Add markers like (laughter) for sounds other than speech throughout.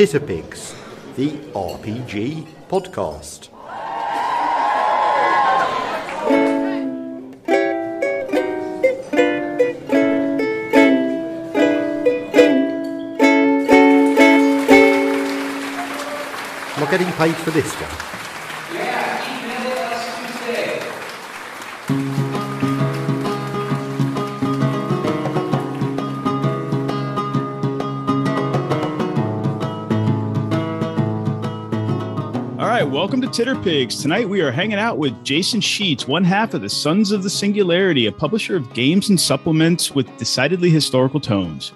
Titterpigs, the RPG podcast. Am I getting paid for this, Joe? Titterpigs. Tonight we are hanging out with Jason Sheets, one half of the Sons of the Singularity, a publisher of games and supplements with decidedly historical tones.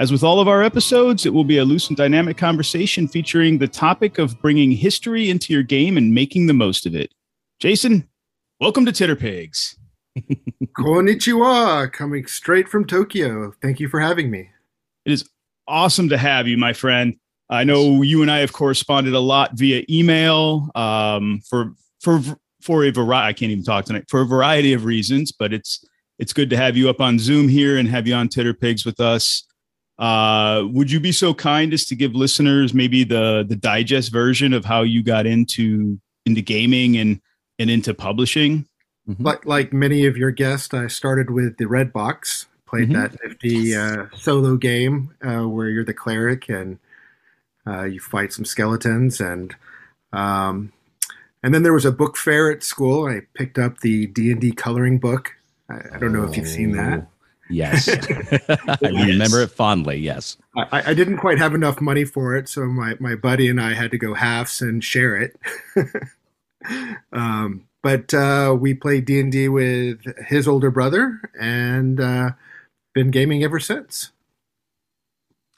As with all of our episodes, it will be a loose and dynamic conversation featuring the topic of bringing history into your game and making the most of it. Jason, welcome to Titterpigs. (laughs) Konnichiwa, coming straight from Tokyo. Thank you for having me. It is awesome to have you, my friend. I know you and I have corresponded a lot via email um, for for for a variety. I can't even talk tonight for a variety of reasons, but it's it's good to have you up on Zoom here and have you on Titterpigs with us. Uh, would you be so kind as to give listeners maybe the the digest version of how you got into into gaming and and into publishing? Like like many of your guests, I started with the Red Box, played Mhm. that nifty uh, solo game uh, where you're the cleric and uh, you fight some skeletons and um, and then there was a book fair at school. I picked up the D and D coloring book. I, I don't know if you've seen that. Oh, Yes. (laughs) I remember it fondly. Yes. I, I didn't quite have enough money for it, so my, my buddy and I had to go halves and share it. (laughs) um, but uh, we played D and D with his older brother, and uh, been gaming ever since.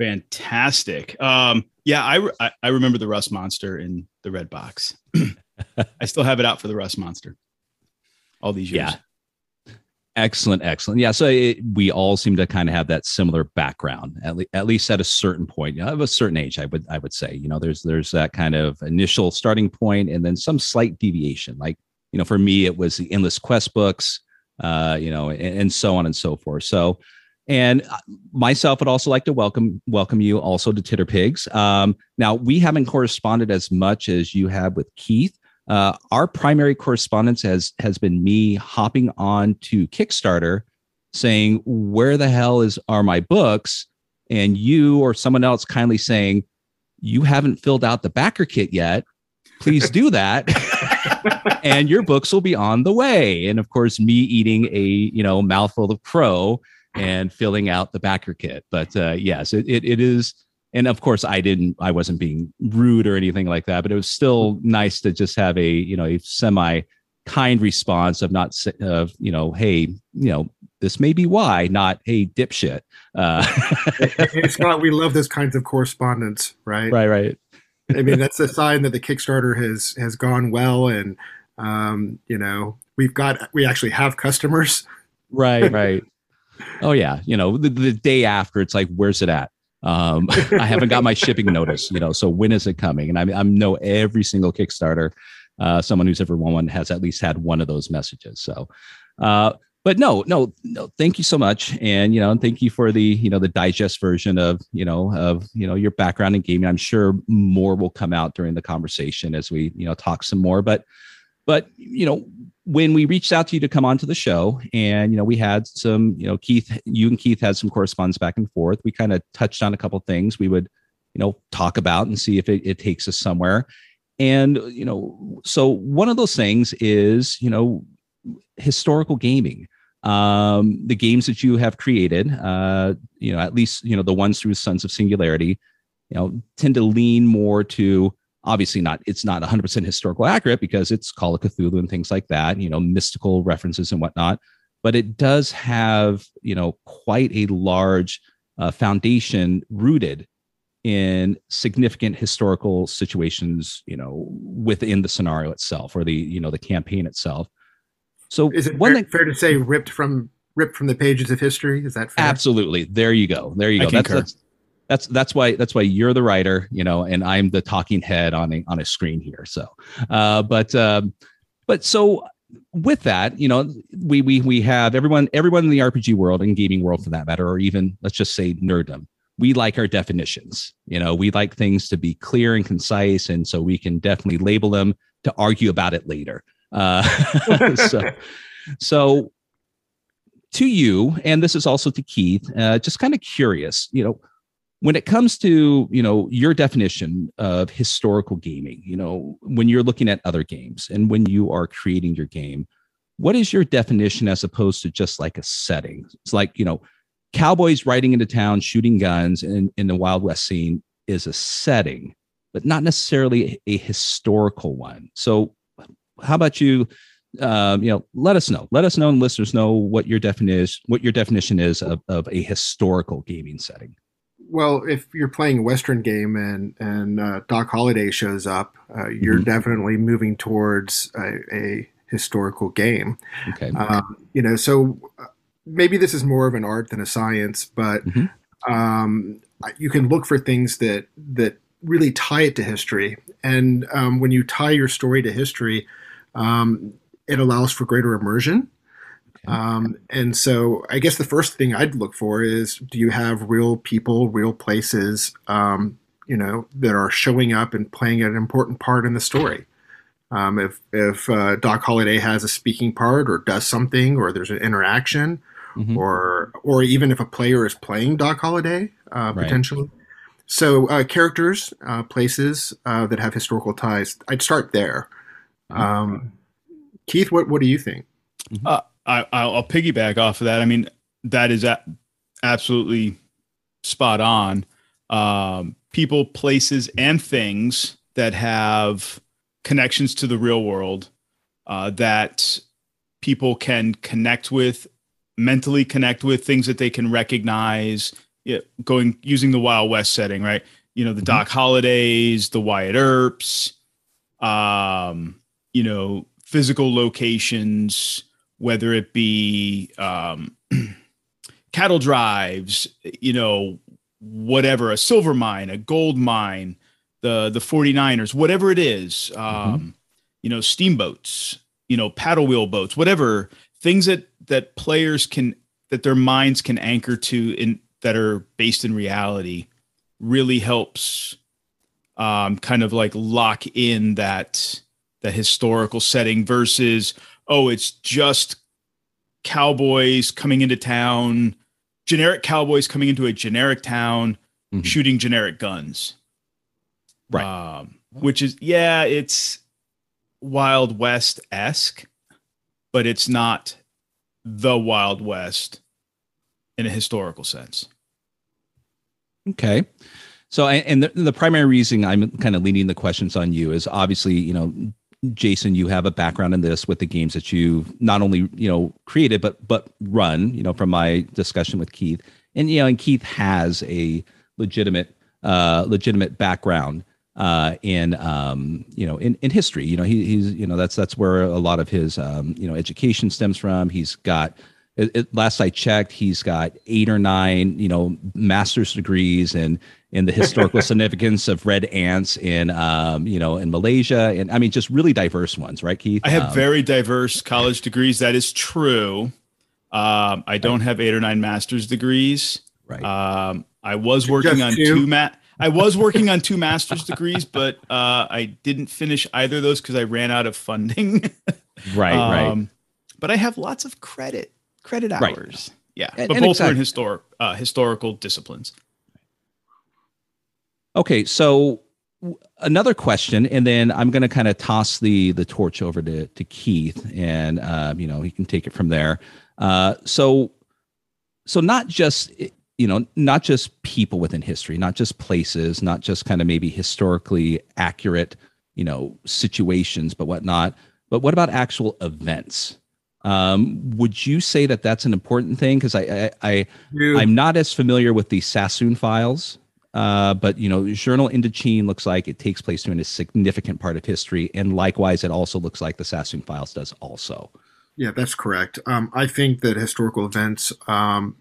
Fantastic. Um, yeah, I, re- I remember the Rust Monster in the red box. (laughs) I still have it out for the Rust Monster. All these years. Yeah. Excellent. Excellent. Yeah. So it, we all seem to kind of have that similar background, at, le- at least at a certain point, you know, of a certain age, I would, I would say, you know, there's, there's that kind of initial starting point and then some slight deviation. Like, you know, for me, it was the endless quest books, uh, you know, and, and so on and so forth. So, and uh, myself would also like to welcome welcome you also to Titterpigs. Um, now we haven't corresponded as much as you have with Keith. Uh, our primary correspondence has has been me hopping on to Kickstarter, saying where the hell is are my books, and you or someone else kindly saying you haven't filled out the backer kit yet. Please do that. (laughs) and your books will be on the way. And of course, me eating a you know mouthful of crow and filling out the backer kit. But uh, yes, it, it, it is. And of course, I didn't, I wasn't being rude or anything like that, but it was still nice to just have a, you know, a semi kind response of not, of, you know, hey, you know, this may be why, not, hey, dipshit. Uh, Hey, Scott, we love those kinds of correspondence, right? right, right. I mean, that's a sign that the Kickstarter has has gone well, and um, you know, we've got we actually have customers. Right, right. Oh yeah, you know, the, the day after, it's like, where's it at? Um, (laughs) I haven't got my shipping notice, you know. So when is it coming? And I, I know every single Kickstarter, uh, someone who's ever won one has at least had one of those messages. So, uh, but no, no, no. Thank you so much, and you know, and thank you for the you know the digest version of you know of you know your background in gaming. I'm sure more will come out during the conversation as we you know talk some more. But but you know when we reached out to you to come onto the show and you know we had some you know keith you and keith had some correspondence back and forth. We kind of touched on a couple things. We would you know talk about and see if it, it takes us somewhere. And you know so one of those things is you know historical gaming. Um the games that you have created uh you know at least you know the ones through sons of singularity you know tend to lean more to obviously not it's not 100% historical accurate because it's call of cthulhu and things like that you know mystical references and whatnot. But it does have you know quite a large uh, foundation rooted in significant historical situations you know within the scenario itself or the you know the campaign itself. So Is it one fair, thing fair to say ripped from ripped from the pages of history? Is that fair? absolutely. There you go. There you go. That's, that's that's that's why that's why you're the writer you know and i'm the talking head on a on a screen here so uh but um but so with that, you know, we we we have everyone everyone in the RPG world and gaming world for that matter, or even let's just say nerddom. We like our definitions. You know, we like things to be clear and concise, and so we can definitely label them to argue about it later. Uh, (laughs) so, so to you, and this is also to Keith, uh, just kind of curious, you know, when it comes to you know your definition of historical gaming you know when you're looking at other games and when you are creating your game what is your definition as opposed to just like a setting? It's like you know cowboys riding into town shooting guns in, in the wild west scene is a setting but not necessarily a historical one. So how about you um, you know let us know. Let us know and listeners know what your definition what your definition is of, of a historical gaming setting well, if you're playing a Western game and and uh, Doc Holliday shows up, uh, you're mm-hmm. definitely moving towards a, a historical game. Okay. Um, you know, so uh, maybe this is more of an art than a science, but mm-hmm. um, you can look for things that that really tie it to history. And um, when you tie your story to history, um, it allows for greater immersion. Um, and so I guess the first thing I'd look for is do you have real people, real places, um, you know, that are showing up and playing an important part in the story? Um, if if uh, Doc Holliday has a speaking part or does something or there's an interaction, mm-hmm. or or even if a player is playing Doc Holliday uh, right. potentially. So uh, characters, uh, places uh, that have historical ties. I'd start there. Mm-hmm. Um, Keith, what what do you think? Mm-hmm. I, I'll piggyback off of that. I mean, that is a- absolutely spot on. Um, people, places, and things that have connections to the real world uh, that people can connect with, mentally connect with, things that they can recognize. going using the Wild West setting, right? You know, the mm-hmm. Doc Hollidays, the Wyatt Earps, um, you know, physical locations whether it be um, (clears throat) cattle drives, you know, whatever, a silver mine, a gold mine, the the 49ers, whatever it is, um, mm-hmm. you know, steamboats, you know, paddle wheel boats, whatever things that that players can that their minds can anchor to in that are based in reality really helps um, kind of like lock in that that historical setting versus oh, it's just cowboys coming into town, generic cowboys coming into a generic town, mm-hmm. shooting generic guns. Right. Um, which is, yeah, it's Wild West esque, but it's not the Wild West in a historical sense. Okay. So, and the, the primary reason I'm kind of leaning the questions on you is obviously, you know, Jason, you have a background in this with the games that you not only you know created but but run. You know, from my discussion with Keith, and you know, and Keith has a legitimate uh, legitimate background uh, in um, you know in, in history. You know, he, he's you know that's that's where a lot of his um, you know education stems from. He's got it, it, last I checked, he's got eight or nine you know master's degrees and in the historical (laughs) significance of red ants in um, you know in Malaysia and I mean just really diverse ones, right, Keith? I have um, very diverse college degrees. That is true. Um, I don't have eight or nine master's degrees. Right. Um, I was working just on two, two mat. I was working on two master's degrees, but uh, I didn't finish either of those because I ran out of funding. (laughs) right. right. Um, but I have lots of credit credit hours. Right. Yeah, and, but and both exactly. are in historic uh, historical disciplines. Okay, so another question, and then I'm going to kind of toss the the torch over to to Keith, and um, you know he can take it from there. Uh, so, so not just you know not just people within history, not just places, not just kind of maybe historically accurate you know situations, but whatnot. But what about actual events? Um, would you say that that's an important thing? Because I, I, I am not as familiar with the Sassoon files uh, but you know, Journal Indochine looks like it takes place during a significant part of history, and likewise, it also looks like the Sassoon Files does also. Yeah, that's correct. Um, I think that historical events um,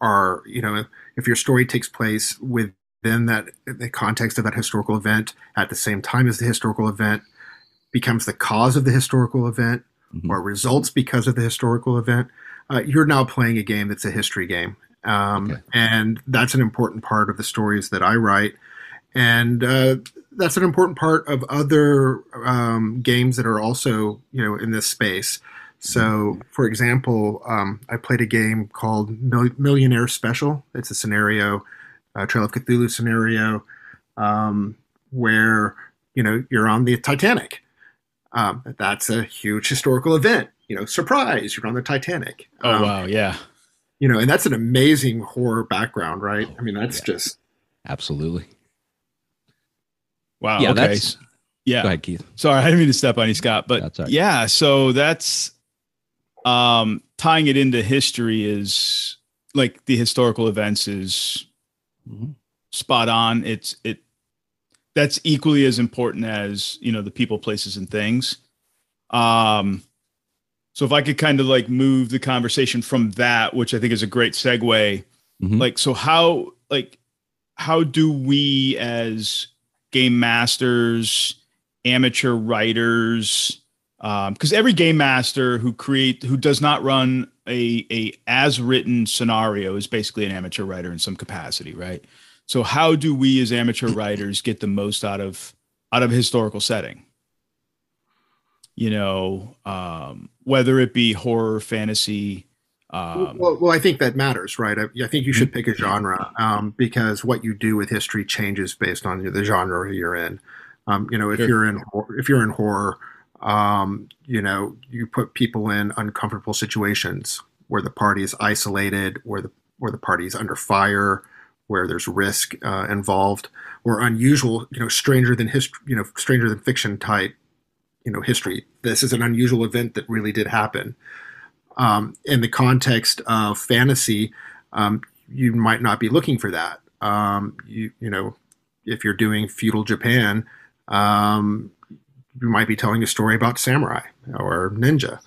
are, you know, if your story takes place within that the context of that historical event at the same time as the historical event, becomes the cause of the historical event Mhm. or results because of the historical event, uh, you're now playing a game that's a history game. Um, Okay. And that's an important part of the stories that I write. And uh, that's an important part of other um, games that are also, you know, in this space. So, for example, um, I played a game called Mil- Millionaire Special. It's a scenario, a Trail of Cthulhu scenario, um, where you know you're on the Titanic. Um, that's a huge historical event. You know, surprise, you're on the Titanic. Oh Um, wow, yeah. You know, and that's an amazing horror background, right? I mean, that's Yeah. just Absolutely. Wow. Yeah, okay. that's- yeah. Go ahead, Keith. Sorry, I didn't mean to step on you, Scott. But That's yeah, so that's um tying it into history is like the historical events is Mhm. spot on. It's it that's equally as important as you know the people, places, and things. Um, so if I could kind of like move the conversation from that, which I think is a great segue, Mhm. like so how like how do we as game masters, amateur writers, because every game master who create who does not run a a as written scenario is basically an amateur writer in some capacity, right? So how do we as amateur (laughs) writers get the most out of out of a historical setting? You know, um, whether it be horror, fantasy. Um, well, well, I think that matters, right? I, I think you should pick a genre um, because what you do with history changes based on the genre you're in. Um, you know, if Sure. you're in if you're in horror, um, you know, you put people in uncomfortable situations where the party is isolated, where the where the party is under fire, where there's risk uh, involved, or unusual, you know, stranger than history, you know, stranger than fiction type, you know, history. This is an unusual event that really did happen um, in the context of fantasy, um, you might not be looking for that. Um, you, you know, if you're doing feudal Japan, um, you might be telling a story about samurai or ninja.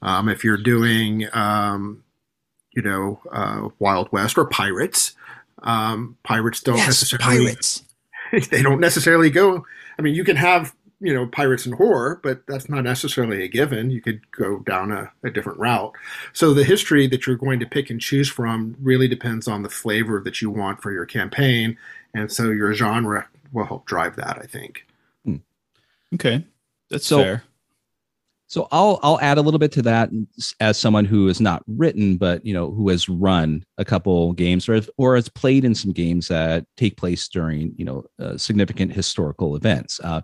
Um, if you're doing, um, you know, uh, Wild West or pirates, um, pirates don't necessarily pirates. (laughs) they don't necessarily go. I mean, you can have you know pirates and horror, but that's not necessarily a given. You could go down a, a different route. So the history that you're going to pick and choose from really depends on the flavor that you want for your campaign, and so your genre will help drive that. I think. okay, that's So- fair. So I'll I'll add a little bit to that as someone who has not written, but you know who has run a couple games or or has played in some games that take place during you know uh, significant historical events. Uh,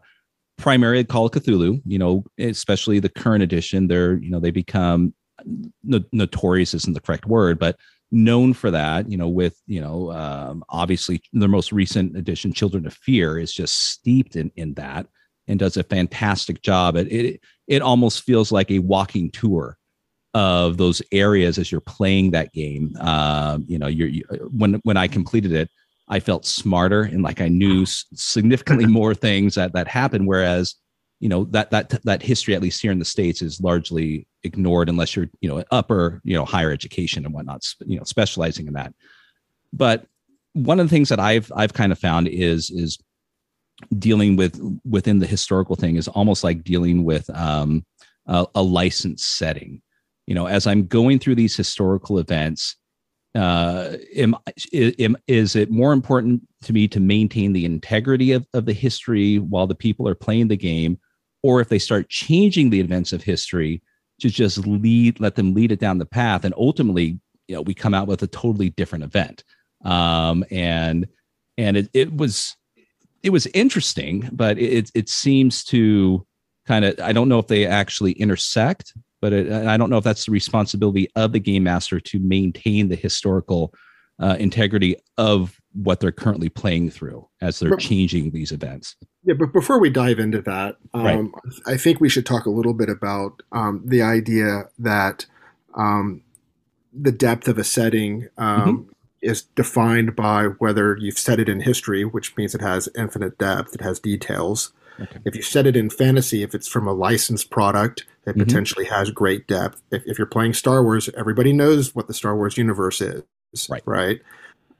primarily Call of Cthulhu, you know, especially the current edition. They're you know they become no, notorious isn't the correct word, but known for that. You know, with you know um, obviously their most recent edition, Children of Fear, is just steeped in in that and does a fantastic job. It it, it almost feels like a walking tour of those areas as you're playing that game. Um, you know, you're you, when when I completed it, I felt smarter and like I knew significantly (laughs) more things that that happened. Whereas, you know, that that that history, at least here in the states, is largely ignored unless you're you know upper you know higher education and whatnot, you know, specializing in that. But one of the things that I've I've kind of found is is dealing with within the historical thing is almost like dealing with um, a, a licensed setting. You know, as I'm going through these historical events, uh, am, am, is it more important to me to maintain the integrity of, of the history while the people are playing the game, or if they start changing the events of history, to just lead, let them lead it down the path, and ultimately, you know, we come out with a totally different event. Um, and and it, it was it was interesting, but it it seems to kind of I don't know if they actually intersect, but it, I don't know if that's the responsibility of the game master to maintain the historical uh, integrity of what they're currently playing through as they're changing these events. Yeah, but before we dive into that, um, Right. I think we should talk a little bit about um, the idea that um, the depth of a setting um, is defined by whether you've set it in history, which means it has infinite depth, it has details. Okay. If you set it in fantasy, if it's from a licensed product that Mhm. potentially has great depth, if, if you're playing Star Wars, everybody knows what the Star Wars universe is, Right. Right.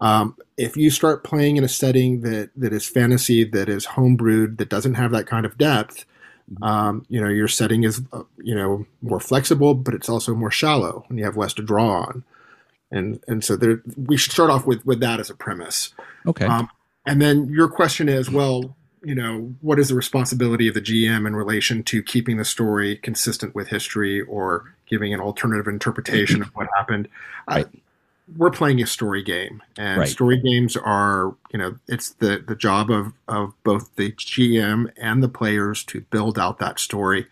Um, if you start playing in a setting that that is fantasy, that is homebrewed, that doesn't have that kind of depth, Um, you know, your setting is uh, you know more flexible, but it's also more shallow, and you have less to draw on. And and so there, we should start off with with that as a premise. Okay. Um, and then your question is, well, you know, what is the responsibility of the GM in relation to keeping the story consistent with history or giving an alternative interpretation of what happened? Right. Uh, we're playing a story game, and Right. story games are, you know, it's the the job of of both the GM and the players to build out that story.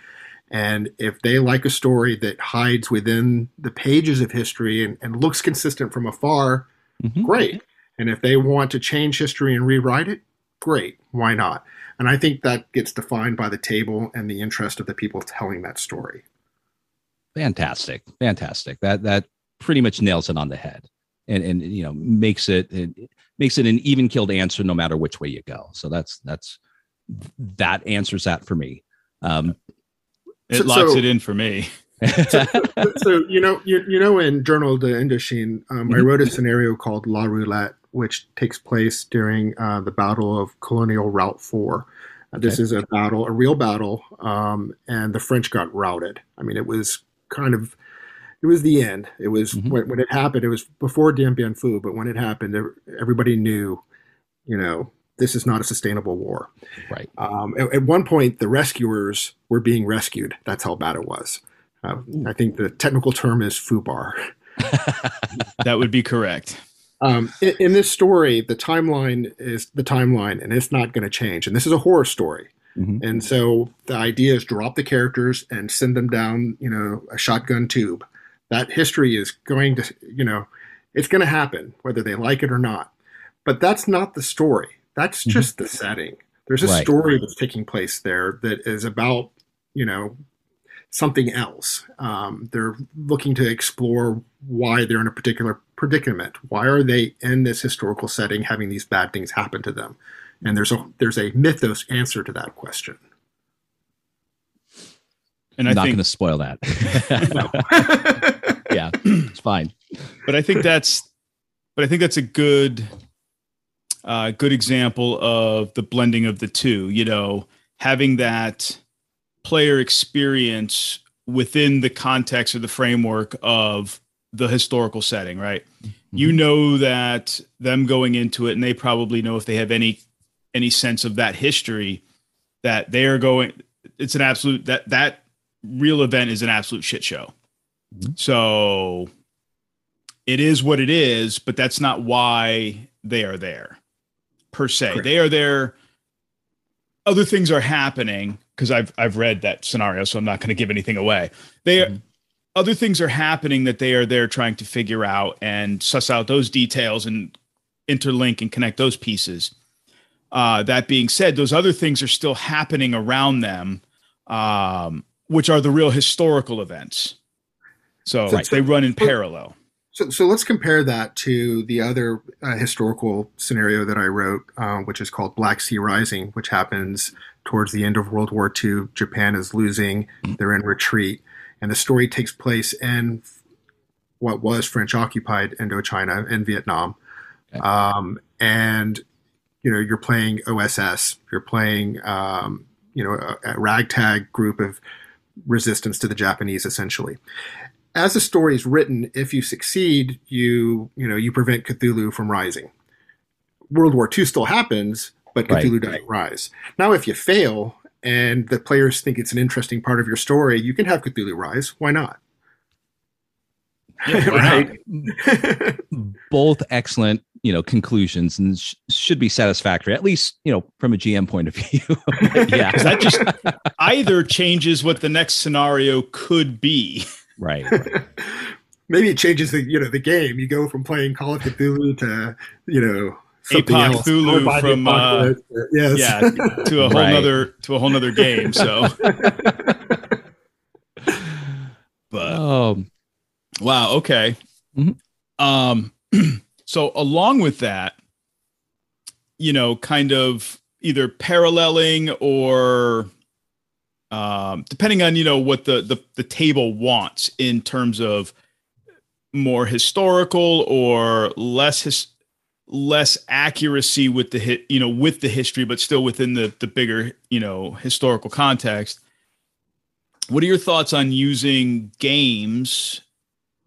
And if they like a story that hides within the pages of history and, and looks consistent from afar, Mhm. great. And if they want to change history and rewrite it, great. Why not? And I think that gets defined by the table and the interest of the people telling that story. Fantastic. Fantastic. That that pretty much nails it on the head. And and you know, makes it it makes it an even killed answer no matter which way you go. So that's that's that answers that for me. Um It So- locks so- it in for me. so (laughs) you know, you, you know, in Journal de Indochine, um, I Mhm. wrote a scenario called La Roulette, which takes place during uh, the Battle of Colonial Route Four. Uh, this Okay. is a battle, a real battle, um, and the French got routed. I mean, it was kind of, it was the end. It was Mhm. when, when it happened. It was before Dien Bien Phu, but when it happened, everybody knew, you know, this is not a sustainable war. right. Um, at, at one point, the rescuers were being rescued. That's how bad it was. Uh, I think the technical term is FUBAR. (laughs) That would be correct. Um, in, in this story, the timeline is the timeline, and it's not going to change. And this is a horror story. Mhm. And so the idea is drop the characters and send them down, you know, a shotgun tube. That history is going to, you know, it's going to happen whether they like it or not. But that's not the story. That's Mhm. just the setting. There's a Right. story that's taking place there that is about, you know, something else. Um, they're looking to explore why they're in a particular predicament. Why are they in this historical setting having these bad things happen to them? And there's a there's a mythos answer to that question. And I'm not going to spoil that. (laughs) yeah, it's fine. but I think that's but I think that's a good uh good example of the blending of the two, you know, having that player experience within the context or the framework of the historical setting, right? You know that them going into it and they probably know if they have any any sense of that history that they are going it's an absolute that that real event is an absolute shit show. Mhm. So it is what it is, but that's not why they are there per se. Correct. They are there. Other things are happening because I've I've read that scenario, so I'm not going to give anything away. They are Mhm. other things are happening that they are there trying to figure out and suss out those details and interlink and connect those pieces. Uh, that being said, those other things are still happening around them, um, which are the real historical events. So So- they run in parallel. So, so let's compare that to the other uh, historical scenario that I wrote, uh, which is called Black Sea Rising, which happens towards the end of World War II. Japan is losing; they're in retreat, and the story takes place in what was French occupied Indochina and Vietnam. Okay. Um, and you know, you're playing OSS, you're playing um, you know a, a ragtag group of resistance to the Japanese, essentially as the story is written, if you succeed, you you know you prevent Cthulhu from rising. World War II still happens, but Right. Cthulhu doesn't rise. Now, if you fail and the players think it's an interesting part of your story, you can have Cthulhu rise. Why not? Yeah, (laughs) why not? Both excellent, you know, conclusions and sh- should be satisfactory, at least, you know, from a GM point of view. (laughs) yeah. 'Cause that just (laughs) either changes what the next scenario could be. Right. (laughs) Maybe it changes the you know the game. You go from playing Call of Cthulhu to you know something Apoc else. Cthulhu Or by the from, uh, yes. Yeah, to a whole Right. (laughs) nother to a whole nother game. So, (laughs) but Oh, Wow. Okay. Mhm. Um, (clears throat) so along with that, you know, kind of either paralleling or um, depending on you know what the, the the table wants in terms of more historical or less his, less accuracy with the hit you know with the history but still within the the bigger you know historical context what are your thoughts on using games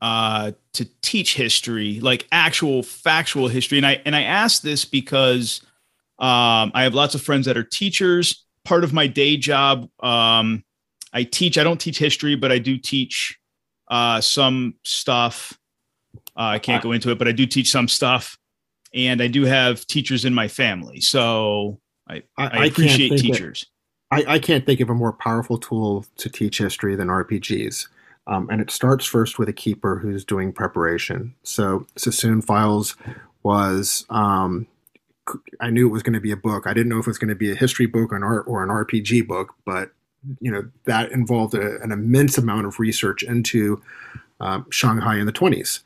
uh, to teach history, like actual factual history? And I and I ask this because um, I have lots of friends that are teachers. Part of my day job, um, I teach. I don't teach history, but I do teach uh, some stuff. Uh, I can't go into it, but I do teach some stuff, and I do have teachers in my family, so I, I, I appreciate teachers. That, I, I can't think of a more powerful tool to teach history than RPGs. Um, and it starts first with a keeper who's doing preparation. So Sassoon Files was um, I knew it was going to be a book. I didn't know if it was going to be a history book or an art or an RPG book, but you know that involved a, an immense amount of research into um, Shanghai in the 20s.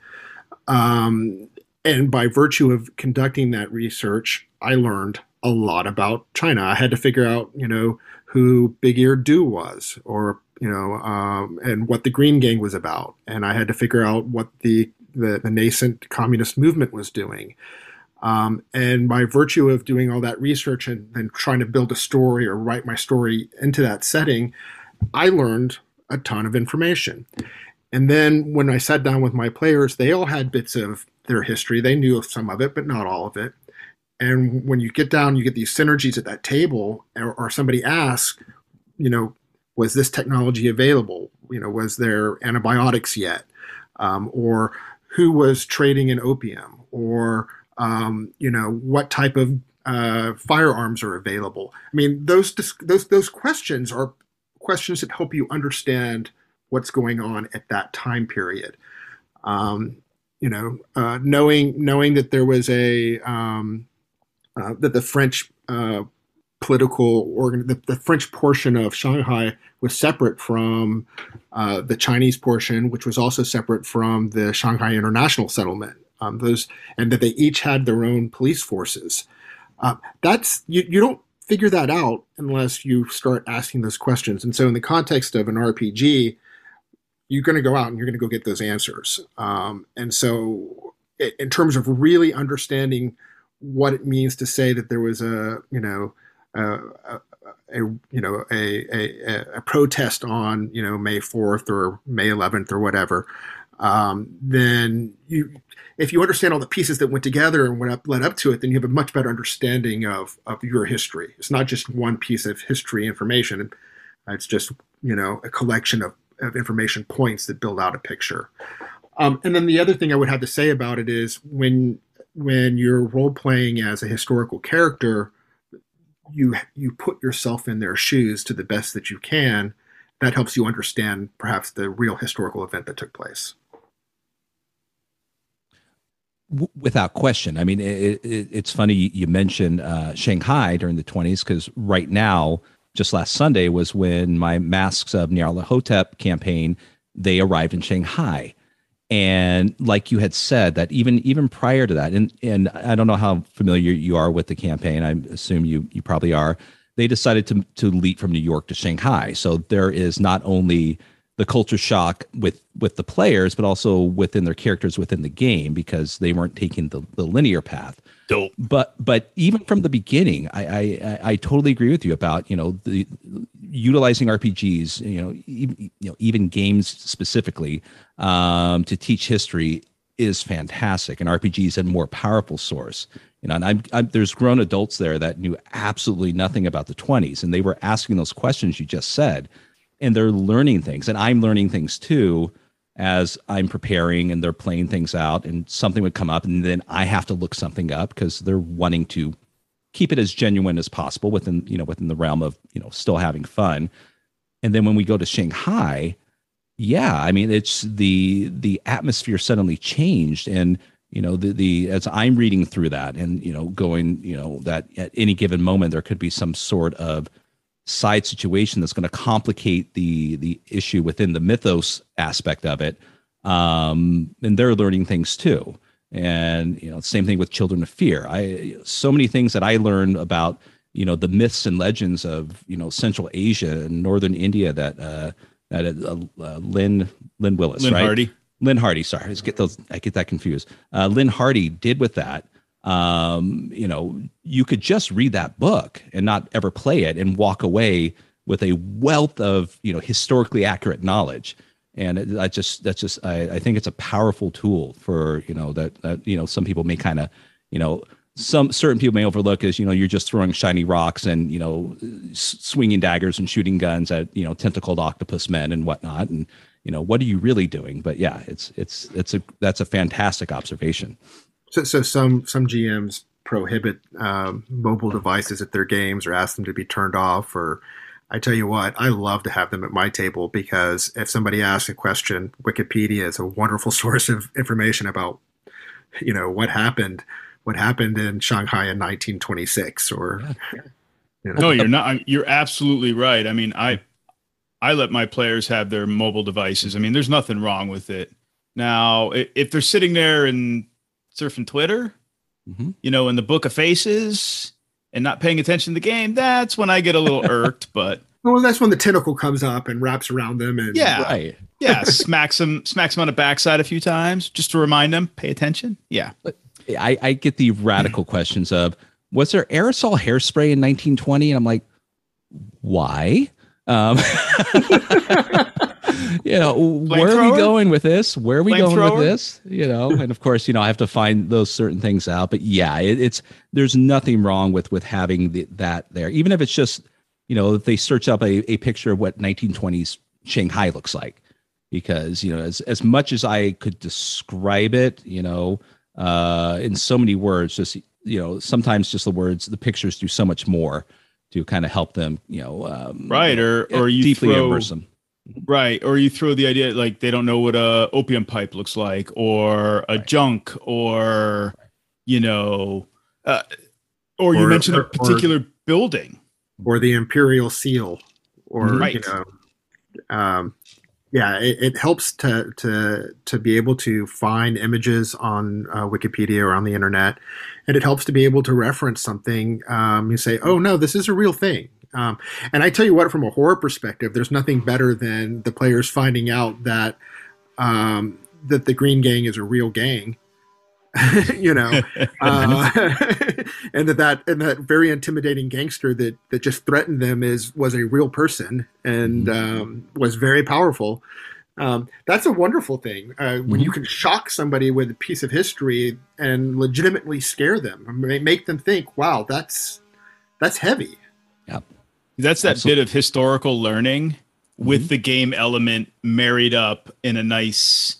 Um, and by virtue of conducting that research, I learned a lot about China. I had to figure out, you know, who Big Ear Du was, or you know, um, and what the Green Gang was about, and I had to figure out what the the, the nascent communist movement was doing. Um, and by virtue of doing all that research and then trying to build a story or write my story into that setting, I learned a ton of information. And then when I sat down with my players, they all had bits of their history. They knew of some of it, but not all of it. And when you get down, you get these synergies at that table, or, or somebody asks, you know, was this technology available? You know, was there antibiotics yet? Um, or who was trading in opium? Or um, you know, what type of uh, firearms are available. I mean, those those those questions are questions that help you understand what's going on at that time period. Um, you know, uh, knowing knowing that there was a um, uh, that the French uh, political organ, the, the, French portion of Shanghai was separate from uh, the Chinese portion, which was also separate from the Shanghai International Settlement um, those and that they each had their own police forces. Uh, that's you, you don't figure that out unless you start asking those questions. And so, in the context of an RPG, you're going to go out and you're going to go get those answers. Um, and so, in terms of really understanding what it means to say that there was a you know a, a, a you know a, a, a protest on you know May 4th or May 11th or whatever, um, then you if you understand all the pieces that went together and what led up to it, then you have a much better understanding of, of your history. It's not just one piece of history information. It's just, you know, a collection of, of information points that build out a picture. Um, and then the other thing I would have to say about it is when when you're role playing as a historical character, you you put yourself in their shoes to the best that you can. That helps you understand perhaps the real historical event that took place without question. I mean, it, it, it's funny you mentioned uh, Shanghai during the 20s because right now, just last Sunday was when my Masks of Nyarlathotep campaign they arrived in Shanghai, and like you had said, that even even prior to that, and and I don't know how familiar you are with the campaign. I assume you you probably are. They decided to to leap from New York to Shanghai, so there is not only the culture shock with with the players, but also within their characters within the game because they weren't taking the, the linear path. Dope. But but even from the beginning, I, I I totally agree with you about you know the utilizing RPGs, you know even, you know even games specifically um, to teach history is fantastic, and RPGs a more powerful source. You know, and I'm, I'm, there's grown adults there that knew absolutely nothing about the 20s, and they were asking those questions you just said and they're learning things and i'm learning things too as i'm preparing and they're playing things out and something would come up and then i have to look something up because they're wanting to keep it as genuine as possible within you know within the realm of you know still having fun. And then when we go to shanghai yeah i mean it's the the atmosphere suddenly changed and you know the the as i'm reading through that and you know going you know that at any given moment there could be some sort of side situation that's going to complicate the the issue within the mythos aspect of it um and they're learning things too. And you know same thing with children of fear. I so many things that i learned about you know the myths and legends of you know central asia and northern india that uh that uh, uh, lynn lynn willis lynn right? Hardy. Lynne Hardy sorry i get those i get that confused. Uh Lynne Hardy did with that um, you know, you could just read that book and not ever play it and walk away with a wealth of you know historically accurate knowledge. And I just that's just I, I think it's a powerful tool for you know that that you know some people may kind of you know some certain people may overlook as you know you're just throwing shiny rocks and you know swinging daggers and shooting guns at you know tentacled octopus men and whatnot. And you know what are you really doing? But yeah it's it's it's a that's a fantastic observation So, so some some GMs prohibit um, mobile devices at their games or ask them to be turned off. Or I tell you what, I love to have them at my table because if somebody asks a question, Wikipedia is a wonderful (laughs) source of information about you know what happened what happened in Shanghai in 1926 or you know. No, you're not. You're absolutely right. I mean, I I let my players have their mobile devices. I mean, there's nothing wrong with it. Now, if they're sitting there and surfing Twitter, Mhm. you know, in the book of faces and not paying attention to the game, that's when I get a little (laughs) irked. But well that's when the tentacle comes up and wraps around them and Yeah. right yeah, (laughs) smacks them, smacks them on the backside a few times just to remind them, pay attention. Yeah. I, I get the radical (clears throat) questions of was there aerosol hairspray in 1920 and i'm like why um (laughs) you know where are we going with this where are we going Flamethrower? with this you know and of course you know i have to find those certain things out but yeah it, it's there's nothing wrong with with having the, that there even if it's just you know if they search up a, a picture of what 1920s shanghai looks like because you know as, as much as i could describe it you know uh in so many words just you know sometimes just the words the pictures do so much more to kind of help them you know um, Right. Or, or you deeply throw, immerse them Right. Or you throw the idea like they don't know what a opium pipe looks like or a Right. junk or, you know, uh, or you Or- mentioned or- a particular building. or the imperial seal or Right. you know um, yeah it, it helps to to to be able to find images on uh, wikipedia or on the internet and it helps to be able to reference something um, you say oh no this is a real thing um, and i tell you what from a horror perspective there's nothing better than the players finding out that um, that the green gang is a real gang (laughs) you know (laughs) uh, (laughs) and that that and that very intimidating gangster that that just threatened them is was a real person and um, was very powerful. Um, that's a wonderful thing uh, when you can shock somebody with a piece of history and legitimately scare them, make them think, "Wow, that's that's heavy." That's that Absolutely. bit of historical learning with the game element married up in a nice,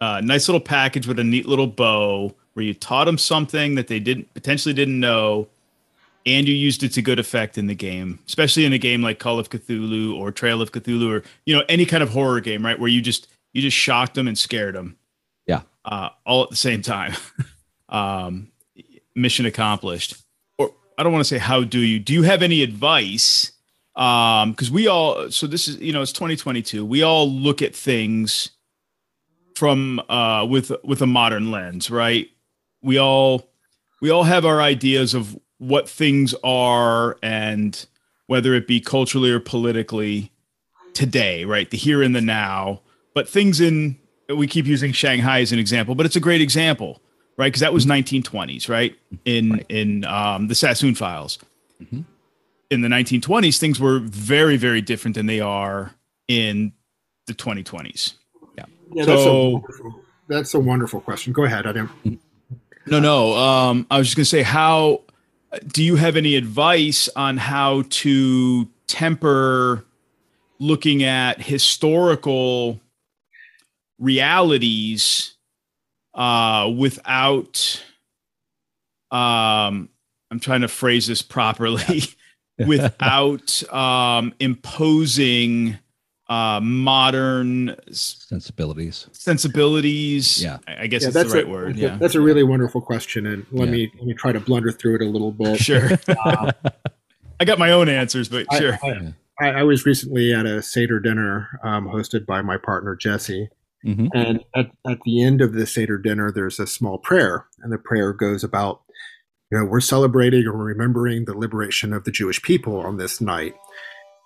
uh, nice little package with a neat little bow where you taught them something that they didn't potentially didn't know, and you used it to good effect in the game, especially in a game like Call of Cthulhu or Trail of Cthulhu or you know any kind of horror game, right? Where you just you just shocked them and scared them, Yeah. uh, all at the same time. (laughs) um, mission accomplished I don't want to say how do you do you have any advice? Um because we all so this is you know it's 2022 we all look at things from uh with with a modern lens right? We all we all have our ideas of what things are and whether it be culturally or politically today right? The here and the now. But things in we keep using shanghai as an example but it's a great example right because that was 1920s right in Right. in um, the sassoon files Mhm. in the 1920s things were very very different than they are in the 2020s Yeah, that's, So- a that's a wonderful question. Go ahead. I didn't. no no um i was just going to say how do you have any advice on how to temper looking at historical realities uh without um i'm trying to phrase this properly (laughs) without um imposing uh modern sensibilities. sensibilities. Yeah. i I guess Yeah, it's the right a, word that's a- yeah. That's a really wonderful question, and let Yeah. me let me try to blunder through it a little bit. sure. Uh, (laughs) i got my own answers but I- sure. I, I, I was recently at a Seder dinner um, hosted by my partner Jesse, Mhm. and at, at the end of the Seder dinner, there's a small prayer, and the prayer goes about, you know, we're celebrating or remembering the liberation of the Jewish people on this night.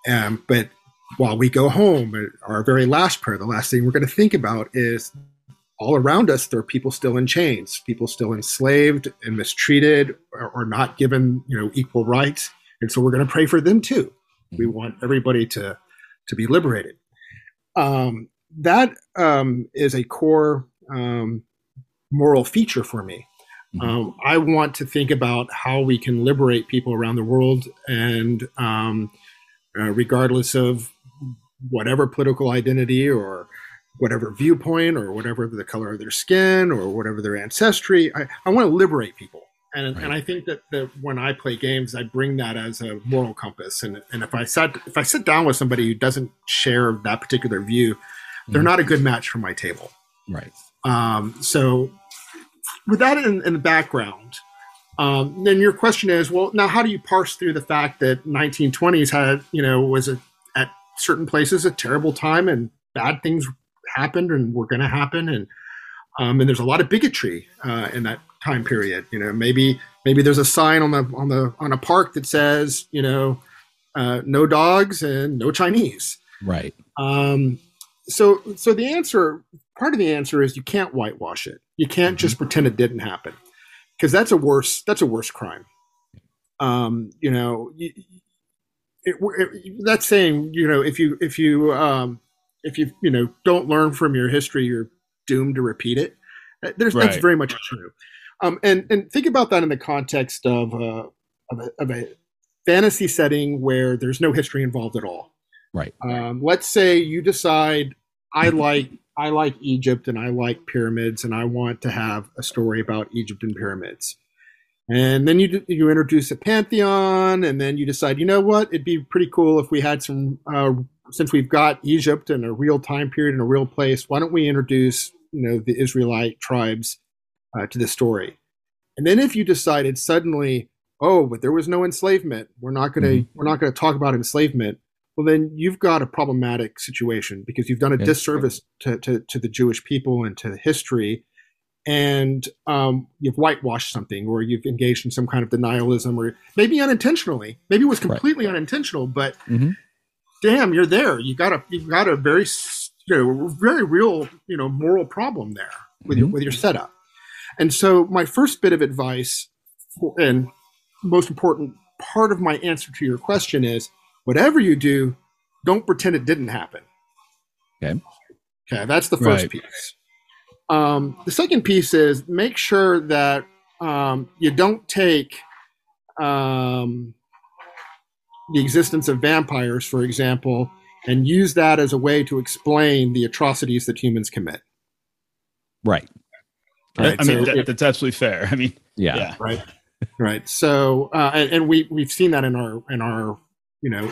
Um, but while we go home, our very last prayer, the last thing we're going to think about is all around us, there are people still in chains, people still enslaved and mistreated or, or not given, you know, equal rights. And so we're going to pray for them too We want everybody to to be liberated. Um, that um, is a core um, moral feature for me. Mhm. Um, I want to think about how we can liberate people around the world, and um, uh, regardless of whatever political identity or whatever viewpoint or whatever the color of their skin or whatever their ancestry, I, I want to liberate people. And, Right. and I think that, that when I play games, I bring that as a moral compass. And, and if I sat if I sit down with somebody who doesn't share that particular view, they're Mhm. not a good match for my table. Right. Um, so, with that in, in the background, um, then your question is, well, now how do you parse through the fact that 1920s had, you know, was a, at certain places a terrible time and bad things happened and were going to happen, and um, and there's a lot of bigotry uh, in that time period. You know, maybe maybe there's a sign on the on the on a park that says, you know, uh, no dogs and no Chinese. Right. Um, so, so the answer, part of the answer is you can't whitewash it. You can't just pretend it didn't happen, because that's a worse that's a worse crime. Um, you know, you, it, it, that's saying you know if you if you um, if you you know don't learn from your history, you're doomed to repeat it. Uh, There's that's very much true. Um, and and think about that in the context of uh, of, a, of a fantasy setting where there's no history involved at all. Right. Um, let's say you decide I like I like Egypt and I like pyramids and I want to have a story about Egypt and pyramids. And then you you introduce a pantheon, and then you decide, you know what, it'd be pretty cool if we had some. Uh, since we've got Egypt in a real time period and a real place, why don't we introduce you know the Israelite tribes uh, to the story? And then if you decided suddenly, oh, but there was no enslavement, we're not going to Mhm. we're not going to talk about enslavement. Well, then you've got a problematic situation because you've done a Yeah. disservice to, to, to the Jewish people and to history, and um, you've whitewashed something, or you've engaged in some kind of denialism, or maybe unintentionally. Maybe it was Right. completely unintentional, but Mhm. damn, you're there. You got a you've got a very you know very real you know moral problem there with your Mhm. with your setup. And so my first bit of advice, for, and most important part of my answer to your question is whatever you do, don't pretend it didn't happen. Okay. Okay, that's the first Right. piece. Um, the second piece is make sure that um, you don't take um, the existence of vampires, for example, and use that as a way to explain the atrocities that humans commit. Right. Right, I mean, that, if- that's absolutely fair. I mean, Yeah. yeah. right right so uh, and, and we we've seen that in our in our you know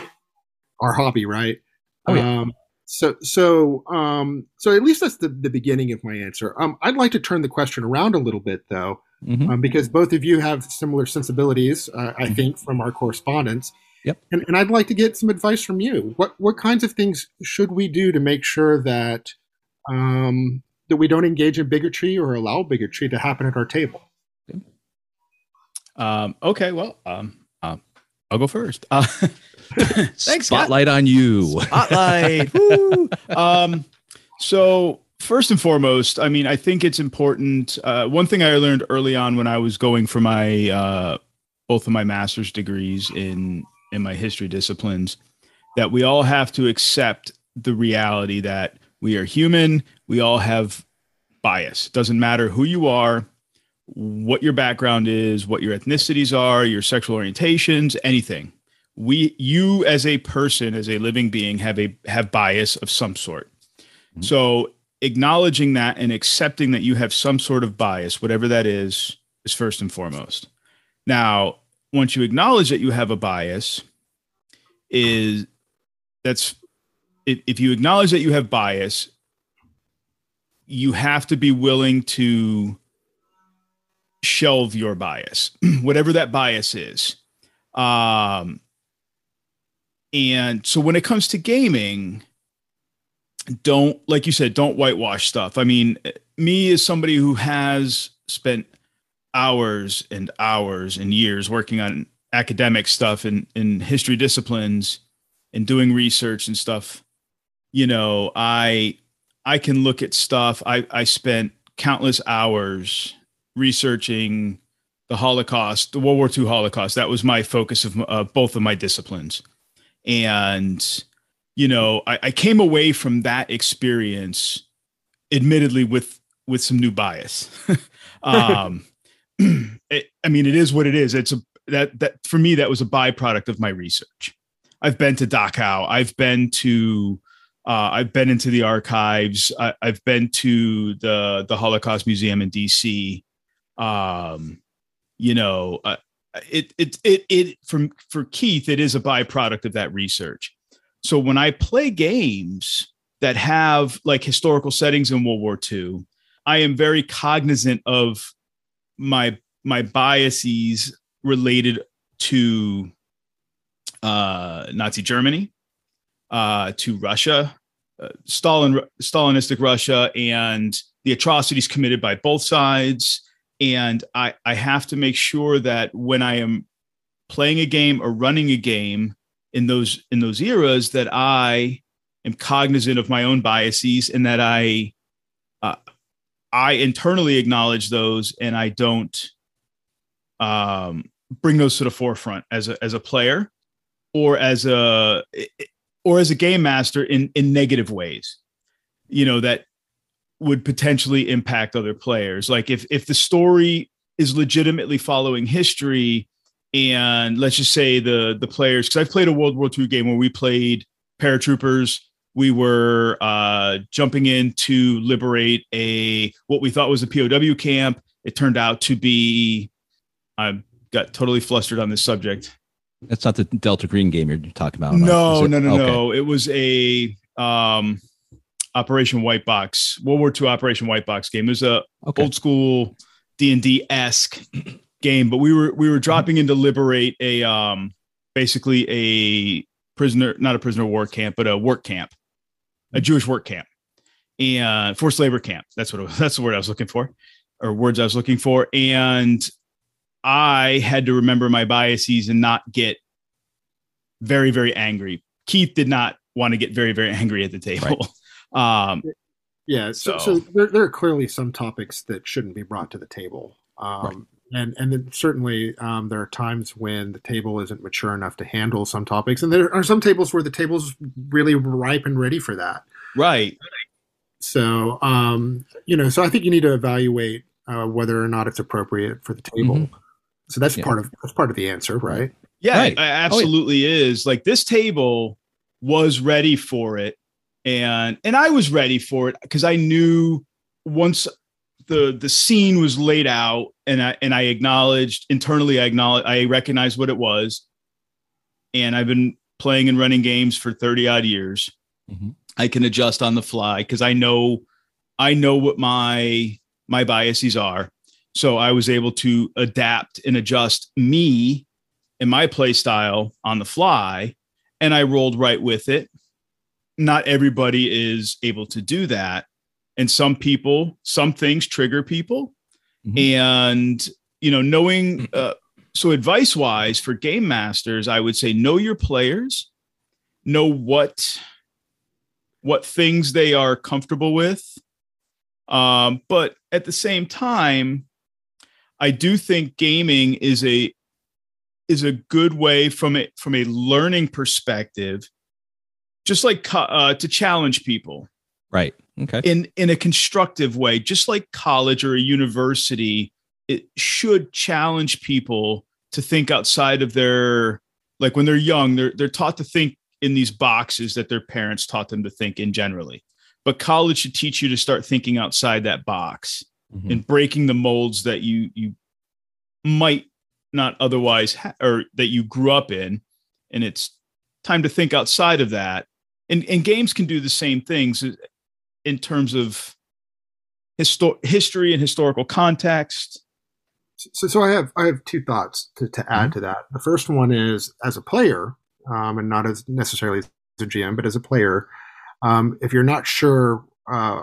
our hobby right Oh, yeah. um so so um so at least that's the, the beginning of my answer um i'd like to turn the question around a little bit though Mhm. um, because both of you have similar sensibilities uh, i Mhm. think from our correspondence Yep. and, and i'd like to get some advice from you what what kinds of things should we do to make sure that um that we don't engage in bigotry or allow bigotry to happen at our table Um, okay, well, um, um, I'll go first. Uh, (laughs) (laughs) thanks, Scott. Spotlight on you. Spotlight. (laughs) Woo. Um, so first and foremost, I mean, I think it's important. Uh, one thing I learned early on when I was going for my uh, both of my master's degrees in in my history disciplines, that we all have to accept the reality that we are human. We all have bias. Doesn't matter who you are, what your background is, what your ethnicities are, your sexual orientations, anything we you as a person as a living being have a have bias of some sort. Mhm. so acknowledging that and accepting that you have some sort of bias whatever that is is first and foremost. Now once you acknowledge that you have a bias is that's if, if you acknowledge that you have bias you have to be willing to shelve your bias (clears throat) whatever that bias is. Um and so when it comes to gaming, don't, like you said, don't whitewash stuff. I mean, me as somebody who has spent hours and hours and years working on academic stuff and in history disciplines and doing research and stuff, you know, I I can look at stuff. I, I spent countless hours researching the Holocaust, the World War II Holocaust. That was my focus of uh, both of my disciplines and you know I, I came away from that experience admittedly with with some new bias (laughs) um (clears throat) it, i mean it is what it is it's a that that for me that was a byproduct of my research i've been to dachau i've been to uh, I've been into the archives. I, have been to the the Holocaust Museum in DC. Um, you know, it it it it from for Keith, it is a byproduct of that research. So when I play games that have like historical settings in World War II, I am very cognizant of my my biases related to uh, Nazi Germany, uh, to Russia, uh, Stalin Stalinistic Russia, and the atrocities committed by both sides. And I I have to make sure that when I am playing a game or running a game in those in those eras that I am cognizant of my own biases and that I uh, I internally acknowledge those and I don't um, bring those to the forefront as a as a player or as a or as a game master in in negative ways. You know that would potentially impact other players. Like if if the story is legitimately following history and let's just say the the players because i've played a world war ii game where we played paratroopers. We were uh, jumping in to liberate a what we thought was a pow camp. It turned out to be i got totally flustered on this subject. That's not the delta green game you're talking about no no no okay. no it was a um, operation white box world war ii operation white box game it was a okay. old school d&d-esque game, but we were we were dropping in to liberate a um basically a prisoner, not a prisoner of war camp, but a work camp, a Jewish work camp, and forced labor camp. That's what was, that's the word I was looking for, or words I was looking for, and I had to remember my biases and not get very very angry. Keith did not want to get very very angry at the table. Right. Um, yeah, so, so, so there, there, are clearly some topics that shouldn't be brought to the table. Um, right and and then certainly um, there are times when the table isn't mature enough to handle some topics, and there are some tables where the table's really ripe and ready for that. Right. So um, you know, so I think you need to evaluate uh, whether or not it's appropriate for the table. Mm-hmm. So that's yeah. part of that's part of the answer, right? Yeah, right. absolutely oh, yeah. is. Like this table was ready for it, and and I was ready for it because I knew once the the scene was laid out and I and I acknowledged internally I acknowledge I recognized what it was. And I've been playing and running games for 30 odd years. Mm-hmm. I can adjust on the fly because I know I know what my my biases are. So I was able to adapt and adjust me and my play style on the fly and I rolled right with it. Not everybody is able to do that. And some people some things trigger people. Mm-hmm. and you know knowing uh, so advice wise for game masters i would say know your players know what what things they are comfortable with. Um, but at the same time i do think gaming is a is a good way from it from a learning perspective just like uh, to challenge people. Right. Okay. In in a constructive way just like college or a university it should challenge people to think outside of their like when they're young they're they're taught to think in these boxes that their parents taught them to think in generally. But college should teach you to start thinking outside that box mm-hmm. and breaking the molds that you you might not otherwise ha- or that you grew up in. And it's time to think outside of that and, and games can do the same things in terms of histo- history and historical context? So, so I have I have two thoughts to, to add mm-hmm. to that. The first one is as a player, um, and not as necessarily as a GM, but as a player, um, if you're not sure, uh,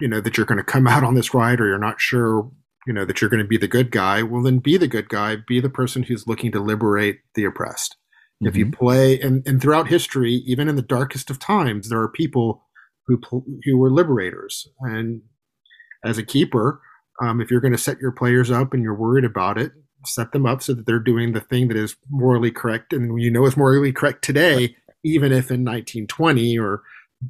you know that you're going to come out on this ride, or you're not sure, you know that you're going to be the good guy, well then be the good guy. Be the person who's looking to liberate the oppressed. Mm-hmm. If you mm-hmm. play, and, and throughout history, even in the darkest of times, there are people who who were liberators. And as a keeper, um, if you're going to set your players up and you're worried about it, set them up so that they're doing the thing that is morally correct and you know is morally correct today, even if in 1920 or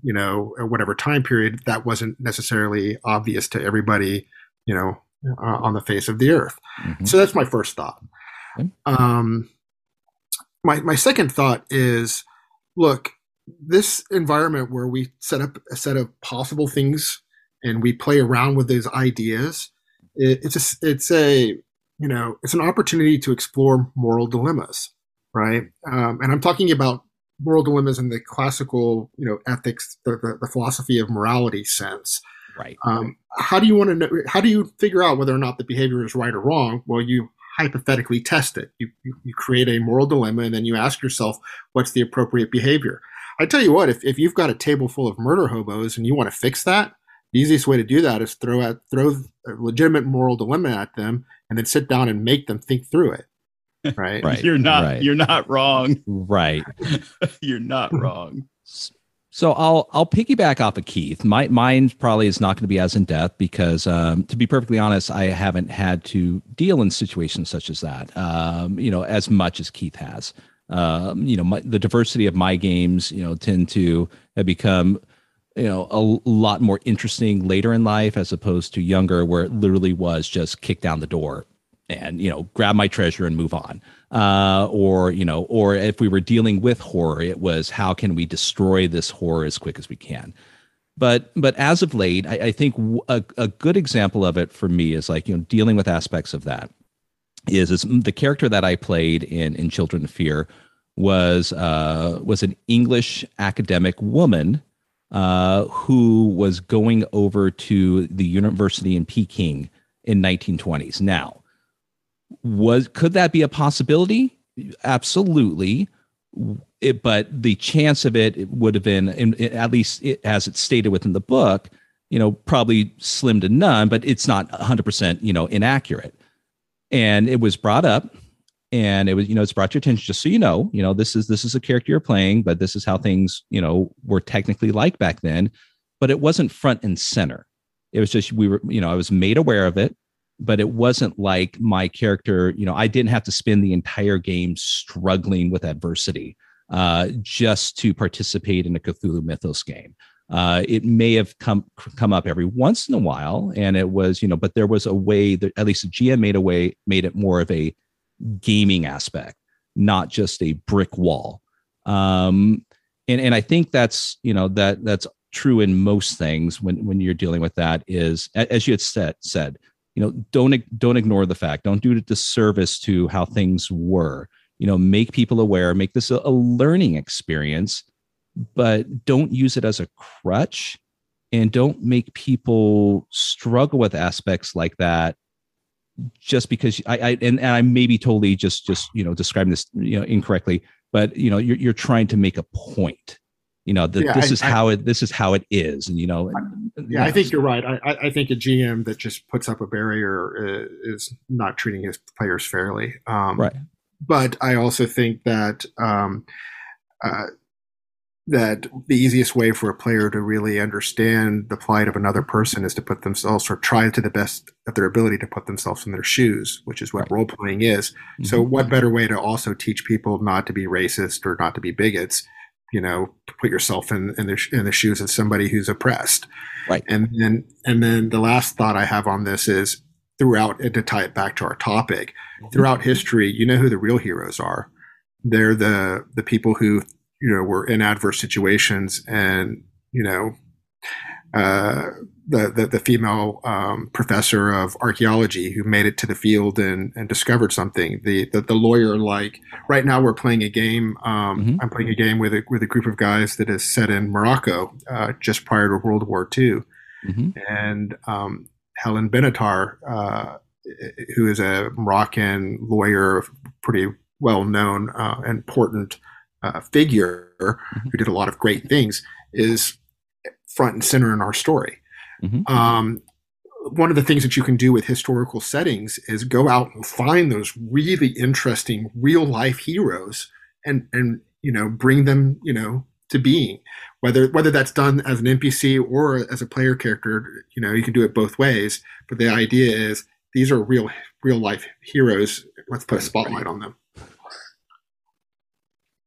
you know whatever time period that wasn't necessarily obvious to everybody, you know, uh, on the face of the earth. Mm-hmm. So that's my first thought. Um, my my second thought is, look, this environment where we set up a set of possible things and we play around with those ideas, it, it's a, it's a you know it's an opportunity to explore moral dilemmas, right? Um, and I'm talking about moral dilemmas in the classical you know ethics, the, the, the philosophy of morality sense. Right. Um, how do you want to know? How do you figure out whether or not the behavior is right or wrong? Well, you hypothetically test it. You, you, you create a moral dilemma, and then you ask yourself, what's the appropriate behavior? I tell you what, if, if you've got a table full of murder hobos and you want to fix that, the easiest way to do that is throw at throw a legitimate moral dilemma at them and then sit down and make them think through it. Right. (laughs) right. You're not right. you're not wrong. Right. (laughs) you're not wrong. So I'll I'll piggyback off of Keith. My mine probably is not going to be as in depth because, um, to be perfectly honest, I haven't had to deal in situations such as that. Um, you know, as much as Keith has. Um, you know, my, the diversity of my games, you know, tend to have become, you know, a lot more interesting later in life as opposed to younger, where it literally was just kick down the door and you know grab my treasure and move on uh, or you know or if we were dealing with horror it was how can we destroy this horror as quick as we can? But but as of late i, I think a, a good example of it for me is like you know dealing with aspects of that is is the character that i played in in children of fear was uh, was an english academic woman uh, who was going over to the university in peking in 1920s now was could that be a possibility? Absolutely. It, but the chance of it, it would have been, in, at least it, as it's stated within the book, you know, probably slim to none. But it's not 100 percent, you know, inaccurate. And it was brought up, and it was, you know, it's brought to your attention just so you know, you know, this is this is a character you're playing, but this is how things, you know, were technically like back then. But it wasn't front and center. It was just we were, you know, I was made aware of it but it wasn't like my character you know i didn't have to spend the entire game struggling with adversity uh, just to participate in a cthulhu mythos game. Uh, it may have come come up every once in a while and it was you know but there was a way that at least the gm made a way made it more of a gaming aspect not just a brick wall. Um, and and i think that's you know that that's true in most things when when you're dealing with that is as you had said said you know don't don't ignore the fact don't do a disservice to how things were. You know make people aware make this a, a learning experience but don't use it as a crutch and don't make people struggle with aspects like that just because I, I and, and I may be totally just just you know describing this you know incorrectly, but you know you're you're trying to make a point you know the, yeah, this I, is I, how it this is how it is and you know yeah, yeah i think you're right I, I think a gm that just puts up a barrier uh, is not treating his players fairly um, right but i also think that um, uh, that the easiest way for a player to really understand the plight of another person is to put themselves or try to the best of their ability to put themselves in their shoes, which is what right. role playing is. Mm-hmm. So, what better way to also teach people not to be racist or not to be bigots you know put yourself in in the, in the shoes of somebody who's oppressed. Right. And then and then the last thought i have on this is throughout and to tie it back to our topic mm-hmm. throughout history you know who the real heroes are? They're the the people who you know were in adverse situations and you know uh, the, the, the female um, professor of archaeology who made it to the field and, and discovered something. The, the, the lawyer, like right now, we're playing a game. Um, mm-hmm. I'm playing a game with a with a group of guys that is set in Morocco, uh, just prior to World War II, mm-hmm. and um, Helen Benatar, uh, who is a Moroccan lawyer, pretty well known, uh, important uh, figure mm-hmm. who did a lot of great things, is front and center in our story. Mm-hmm. Um, one of the things that you can do with historical settings is go out and find those really interesting real life heroes and and you know bring them you know to being whether whether that's done as an npc or as a player character you know you can do it both ways but the idea is these are real real life heroes. Let's put a spotlight on them.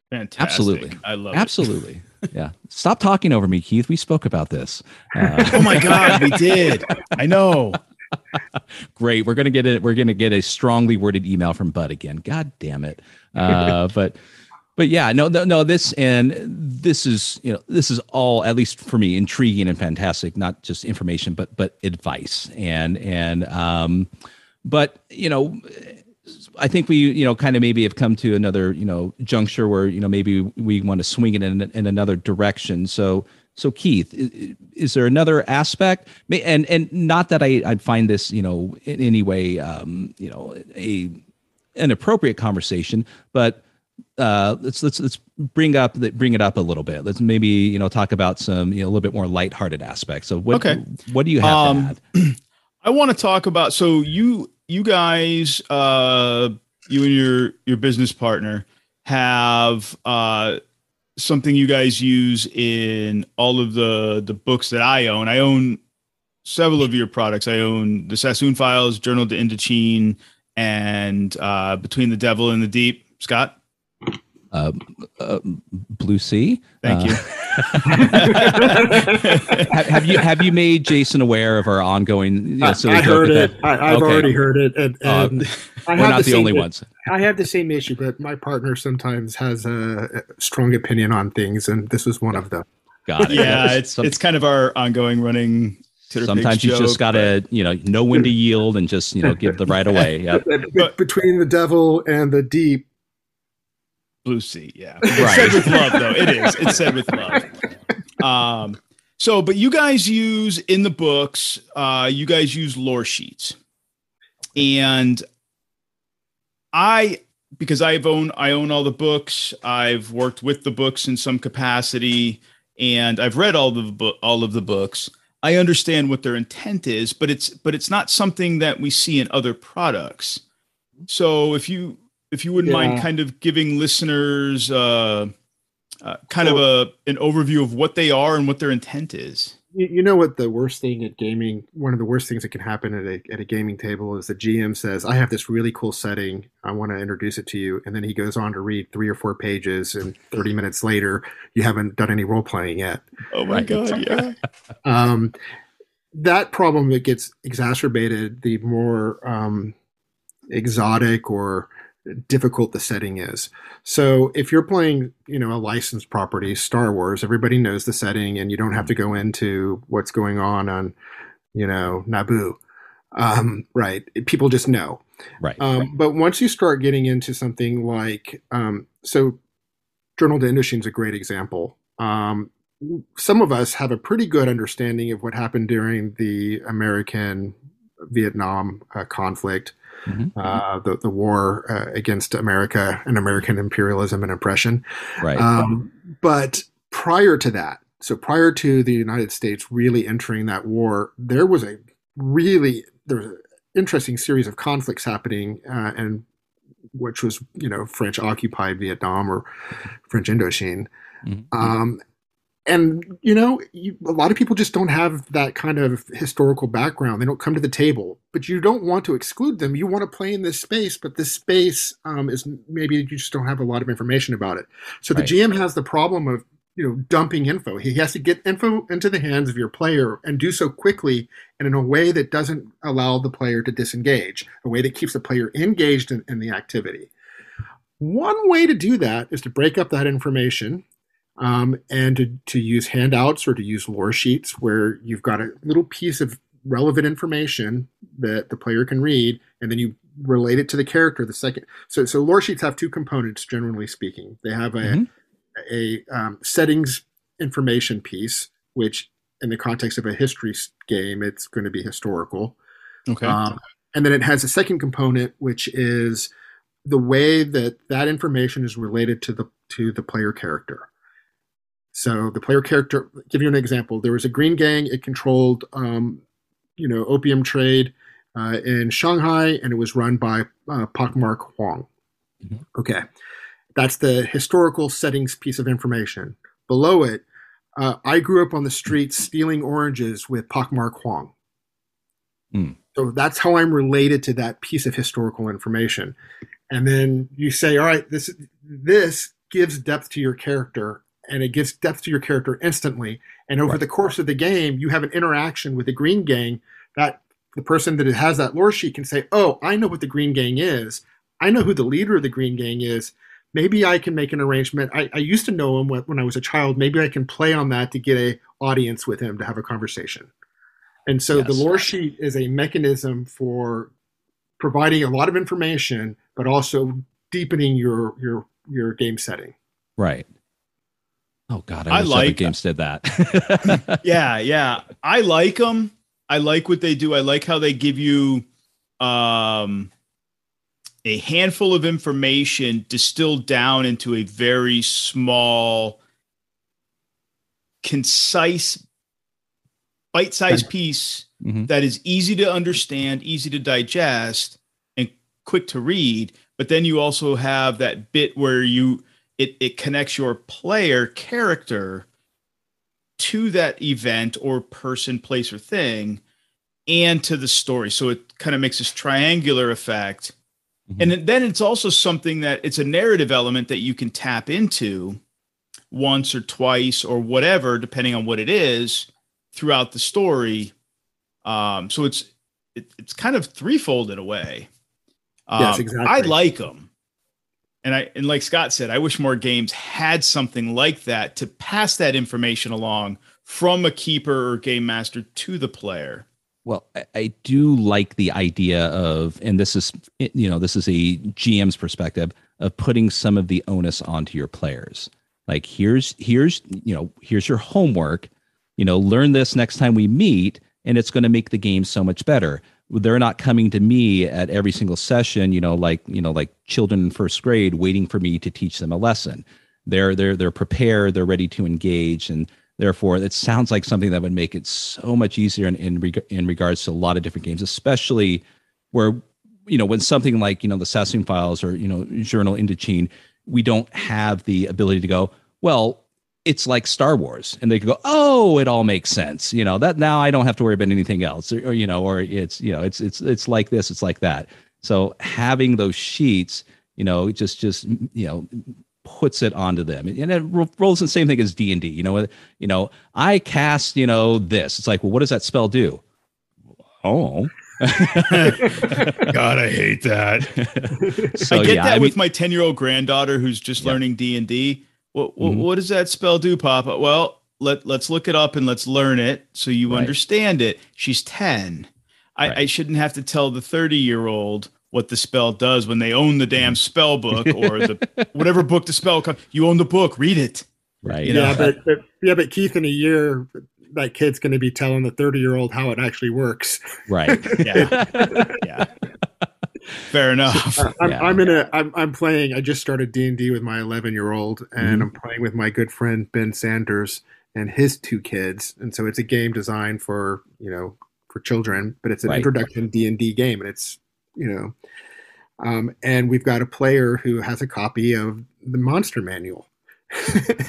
Fantastic. Absolutely. I love it. Absolutely. Yeah. Stop talking over me, Keith. We spoke about this. Uh, Oh my God, we did. I know. (laughs) great. We're gonna get it. We're gonna get a strongly worded email from Bud again. God damn it. Uh, (laughs) but but yeah, no, no, no. This and this is you know this is all at least for me intriguing and fantastic. Not just information, but but advice and and um, but you know. I think we, you know, kind of maybe have come to another, you know, juncture where, you know, maybe we want to swing it in, in another direction. So, so Keith, is, is there another aspect? And and not that I I'd find this, you know, in any way, um, you know, a an appropriate conversation, but uh, let's let's let's bring up that bring it up a little bit. Let's maybe you know talk about some you know a little bit more lighthearted aspects. So what Okay. what do you have Um, to add? (clears throat) I want to talk about so you you guys uh you and your your business partner have uh something you guys use in all of the the books that I own. I own several of your products. I own the Sassoon Files, Journey to Indochine, and uh Between the Devil and the Deep. Scott, Uh, uh, Blue Sea. thank Uh, you. (laughs) (laughs) have, have you have you made Jason aware of our ongoing? You know, I, I heard it. I, I've Okay. already heard it, and, Uh, and (laughs) I We're have not the same- only ones. I have the same issue, but my partner sometimes has a strong opinion on things, and this was one of them. Got it. yeah, it's Some- it's kind of our ongoing running Twitter sometimes page you just gotta you know know when to yield and just you know give the right away. Yeah. Between the devil and the deep, Blue Sea, yeah. Right. It's said with love, though. It is. It's said with love. (laughs) Um, so, but you guys use in the books, uh, you guys use lore sheets, and I, because I've owned, I own all the books. I've worked with the books in some capacity, and I've read all the book, all of the books. I understand what their intent is, but it's but it's not something that we see in other products. So if you if you wouldn't mind kind of giving listeners uh, uh, kind of a an overview of what they are and what their intent is. you, you know what the worst thing at gaming, one of the worst things that can happen at a, at a gaming table is the GM says, I have this really cool setting. I want to introduce it to you. And then he goes on to read three or four pages, and 30 minutes later, you haven't done any role playing yet. Oh my god, yeah. um, that problem that gets exacerbated the more um, exotic or difficult the setting is. So if you're playing, you know, a licensed property, Star Wars, everybody knows the setting, and you don't have to go into what's going on on, you know, Naboo. Um, right? People just know. Right. Um, but once you start getting into something like, um, so Journey to Indochine is a great example. Um, some of us have a pretty good understanding of what happened during the American Vietnam uh, conflict, Mhm. uh, the, the war uh, against America and American imperialism and oppression. Right. Um, but prior to that, so prior to the United States really entering that war, there was a really there was an interesting series of conflicts happening, uh, and which was you know French occupied Vietnam or French Indochine. Mhm. Um, and you know, you, a lot of people just don't have that kind of historical background. They don't come to the table, but you don't want to exclude them. You want to play in this space, but this space um, is maybe you just don't have a lot of information about it. So the Right. GM has the problem of you know dumping info. He has to get info into the hands of your player and do so quickly and in a way that doesn't allow the player to disengage, a way that keeps the player engaged in, in the activity. One way to do that is to break up that information um, and to, to use handouts or to use lore sheets where you've got a little piece of relevant information that the player can read and then you relate it to the character the second so so lore sheets have two components generally speaking they have a Mhm. a um, settings information piece which in the context of a history game it's going to be historical Okay. um, and then it has a second component, which is the way that that information is related to the to the player character. So the player character. Give you an example. There was a Green Gang. It controlled, um, you know, opium trade uh, in Shanghai, and it was run by uh, Pockmarked Huang. Mhm. Okay, that's the historical settings piece of information. Below it, uh, I grew up on the streets stealing oranges with Pockmarked Huang Mm. So that's how I'm related to that piece of historical information. And then you say, all right, this this gives depth to your character and it gives depth to your character instantly. And over Right. the course of the game, you have an interaction with the Green Gang that the person that has that lore sheet can say, "Oh, I know what the Green Gang is. I know who the leader of the Green Gang is. Maybe I can make an arrangement. I, I used to know him when, when I was a child. Maybe I can play on that to get a audience with him to have a conversation." And so the lore sheet is a mechanism for providing a lot of information, but also deepening your your your game setting. Right. Oh God, I, I like- games did that. (laughs) yeah, yeah. I like them. I like what they do. I like how they give you um, a handful of information distilled down into a very small, concise, bite-sized piece Mhm. that is easy to understand, easy to digest, and quick to read. But then you also have that bit where you it, it connects your player character to that event or person, place, or thing, and to the story. So it kind of makes this triangular effect. Mhm. And then- then it's also something that it's a narrative element that you can tap into once or twice or whatever, depending on what it is, throughout the story. Um, so it's it, it's kind of threefold in a way. Um, Yes, exactly. I like them. And I and like Scott said, I wish more games had something like that to pass that information along from a keeper or game master to the player. Well, I, I do like the idea of, and this is, you know, this is a GM's perspective of putting some of the onus onto your players. Like, here's, here's, you know, here's your homework. You know, learn this next time we meet, and it's going to make the game so much better. They're not coming to me at every single session, you know, like, you know, like children in first grade waiting for me to teach them a lesson. They're, they're, they're prepared. They're ready to engage. And, Therefore, it sounds like something that would make it so much easier in in, reg- in regards to a lot of different games, especially where you know when something like you know the Sassoon Files or you know Journey Indochine, we don't have the ability to go well. It's like Star Wars, and they could go, "Oh, it all makes sense." You know that now I don't have to worry about anything else, or, or you know, or it's you know, it's it's it's like this, it's like that. So having those sheets, you know, just just you know puts it onto them and it rolls the same thing as d&d you know you know i cast you know this it's like well what does that spell do oh (laughs) God, I hate that. (laughs) so I get yeah that I mean, with my 10 year old granddaughter who's just Yeah. learning D and D. What, what, Mhm. what does that spell do, Papa? Well, let, let's look it up and let's learn it so you Right. understand it. She's 10. I, Right. I shouldn't have to tell the 30 year old what the spell does when they own the damn spell book (laughs) or the whatever book the spell comes. You own the book, read it. right you know, yeah, but, but yeah, but Keith, in a year, that kid's going to be telling the thirty-year-old how it actually works. right Yeah. (laughs) yeah. Fair enough. Uh, I'm, Yeah. I'm in a. I'm, I'm playing. I just started D and D with my 11 year old, and Mhm. I'm playing with my good friend Ben Sanders and his two kids. And so it's a game designed for you know for children, but it's an Right. introduction D and D game, and it's you know, um, and we've got a player who has a copy of the Monster Manual.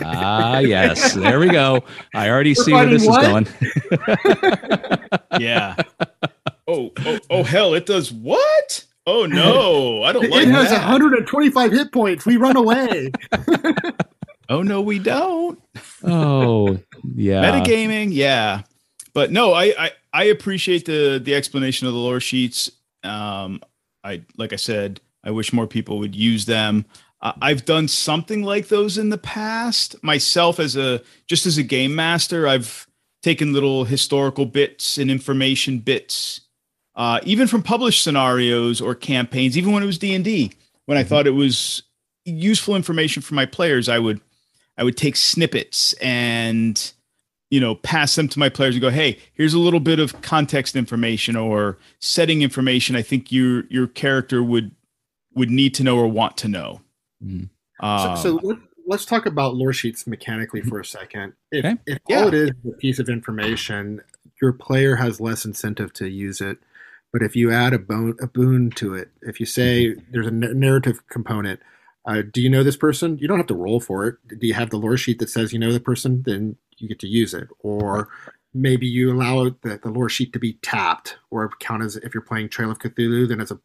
ah yes there we go i already We're see where this finding is going (laughs) yeah. (laughs) Oh, oh, oh, hell, it does what? Oh no, I don't like it has that. 125 hit points. We run away. (laughs) Oh no, we don't. oh yeah Metagaming, yeah. But no, I, I I appreciate the the explanation of the lore sheets. Um, I like I said, I wish more people would use them. Uh, I've done something like those in the past myself as a just as a game master. I've taken little historical bits and information bits, uh, even from published scenarios or campaigns, even when it was D and D. When I thought it was useful information for my players, I would I would take snippets and you know pass them to my players and go, hey, here's a little bit of context information or setting information. I think your your character would would need to know or want to know. Mhm. Um, so, so let, let's talk about lore sheets mechanically for a second. If, Okay. if Yeah. all it is is a piece of information, your player has less incentive to use it. But if you add a, bone, a boon to it, if you say there's a narrative component, uh, do you know this person? You don't have to roll for it. Do you have the lore sheet that says you know the person? Then you get to use it. Or maybe you allow the, the lore sheet to be tapped or count as if you're playing Trail of Cthulhu, then as a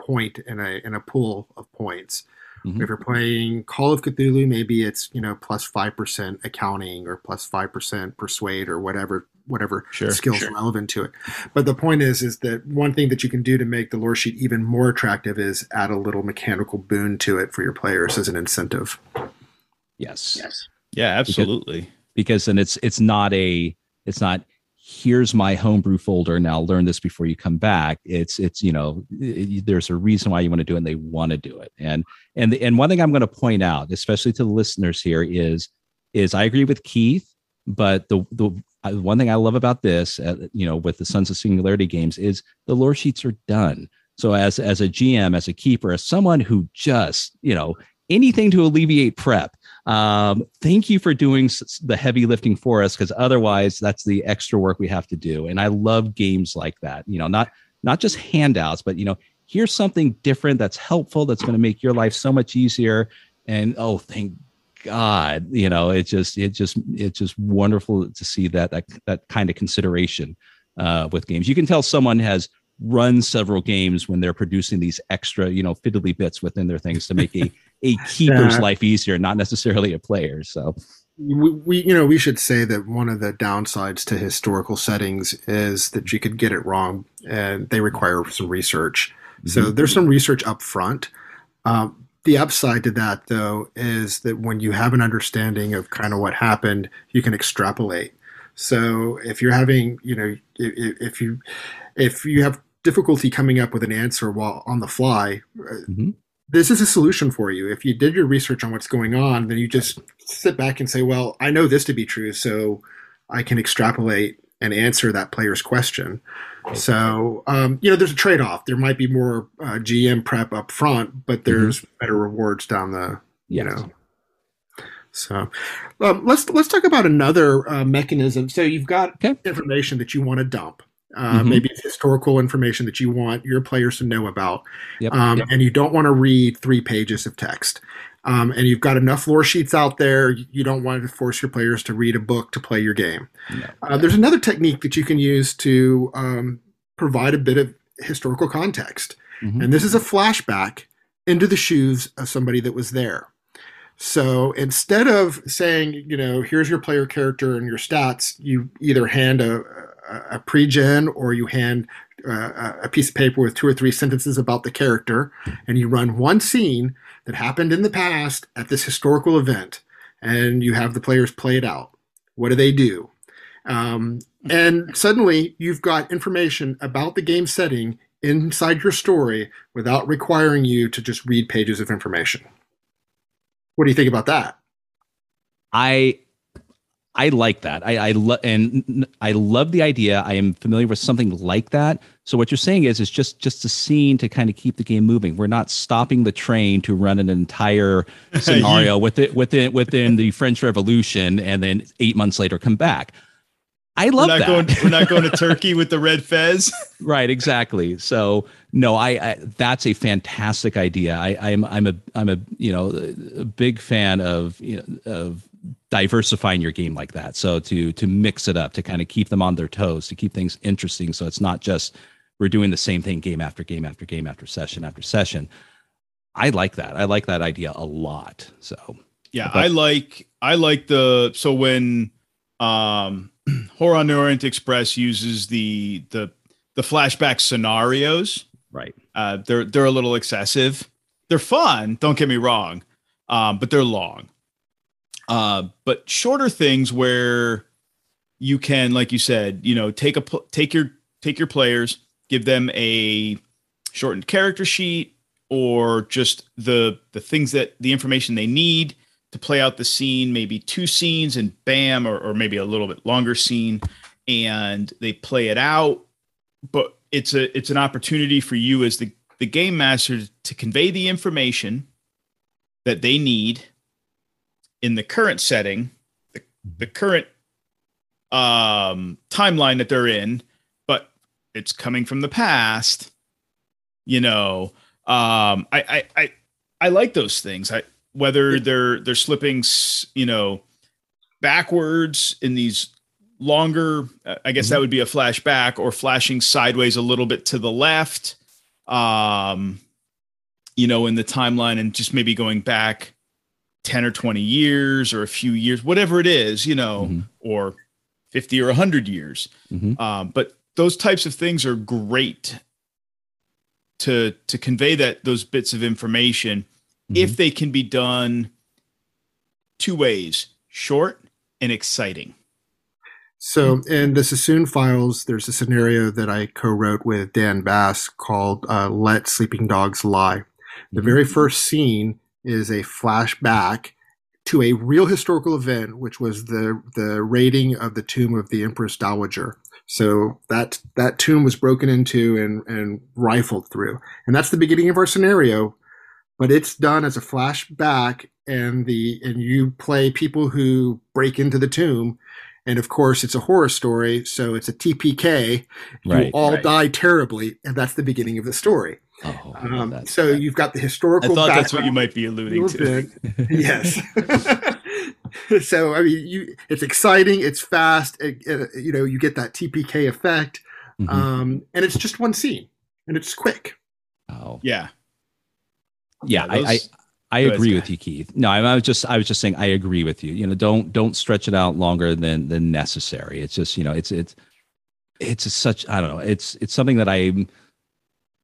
point in a in a pool of points. Mhm. If you're playing Call of Cthulhu, maybe it's you know plus five percent accounting or plus five percent persuade or whatever whatever Sure, skills sure. relevant to it. But the point is is that one thing that you can do to make the lore sheet even more attractive is add a little mechanical boon to it for your players as an incentive. Yes. Yes. Yeah, absolutely. because then it's it's not a it's not here's my homebrew folder now learn this before you come back it's it's you know it- there's a reason why you want to do it and they want to do it and and and one thing i'm going to point out especially to the listeners here is is i agree with keith but the the I- one thing i love about this uh, you know with the sons of singularity games is the lore sheets are done. So as as a gm as a keeper as someone who just you know anything to alleviate prep um, thank you for doing the heavy lifting for us because otherwise that's the extra work we have to do. And i love games like that you know not not just handouts but you know here's something different that's helpful that's going to make your life so much easier. And oh thank god you know it just it just it's just wonderful to see that that, that kind of consideration uh, with games. You can tell someone has run several games when they're producing these extra you know fiddly bits within their things to make a (laughs) a keeper's Yeah. life easier not necessarily a player so. We, we you know we should say that one of the downsides to historical settings is that you could get it wrong and they require some research. So there's some research up front. Um, the upside to that though is that when you have an understanding of kind of what happened you can extrapolate. So if you're having you know if, if you if you have difficulty coming up with an answer while on the fly uh, Mhm. this is a solution for you. If you did your research on what's going on then you just sit back and say well i know this to be true so i can extrapolate and answer that player's question so um, you know there's a trade-off. There might be more uh, gm prep up front but there's better rewards down the you know. So um, let's let's talk about another uh, mechanism. So you've got Okay. information that you want to dump uh, Mhm. maybe it's historical information that you want your players to know about Yep. um, and you don't want to read three pages of text um, and you've got enough lore sheets out there you don't want to force your players to read a book to play your game No. uh, there's another technique that you can use to um, provide a bit of historical context Mhm. and this is a flashback into the shoes of somebody that was there so instead of saying you know here's your player character and your stats you either hand a, a, pre-gen or you hand uh, a piece of paper with two or three sentences about the character and you run one scene that happened in the past at this historical event and you have the players play it out. What do they do? Um, and suddenly you've got information about the game setting inside your story without requiring you to just read pages of information. What do you think about that? I I like that. I I love and I love the idea. I am familiar with something like that. So what you're saying is it's just just a scene to kind of keep the game moving. We're not stopping the train to run an entire (laughs) scenario with within within within the French Revolution and then 8 months later come back. I love We're not that. going. We're not going to (laughs) Turkey with the red fez. right exactly so no I, I that's a fantastic idea i i'm i'm a i'm a you know a big fan of you know of diversifying your game like that so to to mix it up to kind of keep them on their toes to keep things interesting so it's not just we're doing the same thing game after game after game after session after session i like that i like that idea a lot so Yeah, But- I like I like the so when um (clears throat) Horror on Orient Express uses the the the flashback scenarios, right uh they're they're a little excessive. They're fun, don't get me wrong. Um but they're long. Uh but shorter things where you can like you said, you know, take a take your take your players, give them a shortened character sheet or just the the things that the information they need to play out the scene, maybe two scenes and bam, or, or maybe a little bit longer scene, and they play it out. But it's a it's an opportunity for you as the the game master to convey the information that they need in the current setting, the, the current um timeline that they're in, but it's coming from the past. You know, um I I I, I like those things. I whether they're they're slipping, you know, backwards in these longer. uh, I guess that would be a flashback or flashing sideways a little bit to the left. Um, you know, in the timeline and just maybe going back 10 or 20 years or a few years, whatever it is, you know, Mhm. or 50 or 100 years. Mhm. Um, but those types of things are great to to convey that those bits of information if they can be done two ways short and exciting So in the Sassoon Files, there's a scenario that I co-wrote with Dan Bass called uh, "Let Sleeping Dogs Lie." The very first scene is a flashback to a real historical event, which was the the raiding of the tomb of the Empress Dowager. So that that tomb was broken into and and rifled through, and that's the beginning of our scenario. But it's done as a flashback, and the and you play people who break into the tomb, and of course it's a horror story, so it's a TPK. You Right, all right. die terribly, and that's the beginning of the story. Oh, Um, so you've got the historical. i historical. thought that's what you might be alluding to (laughs) yes. (laughs) so I mean, you it's exciting, it's fast. It, it- you know, you get that TPK effect, Mhm. um, and it's just one scene, and it's quick. oh. yeah yeah, Yeah, I, I I agree Scott. with you, Keith. No, I, I was just I was just saying I agree with you. You know, don't don't stretch it out longer than than necessary. It's just you know it's it's it's a such I don't know. It's it's something that I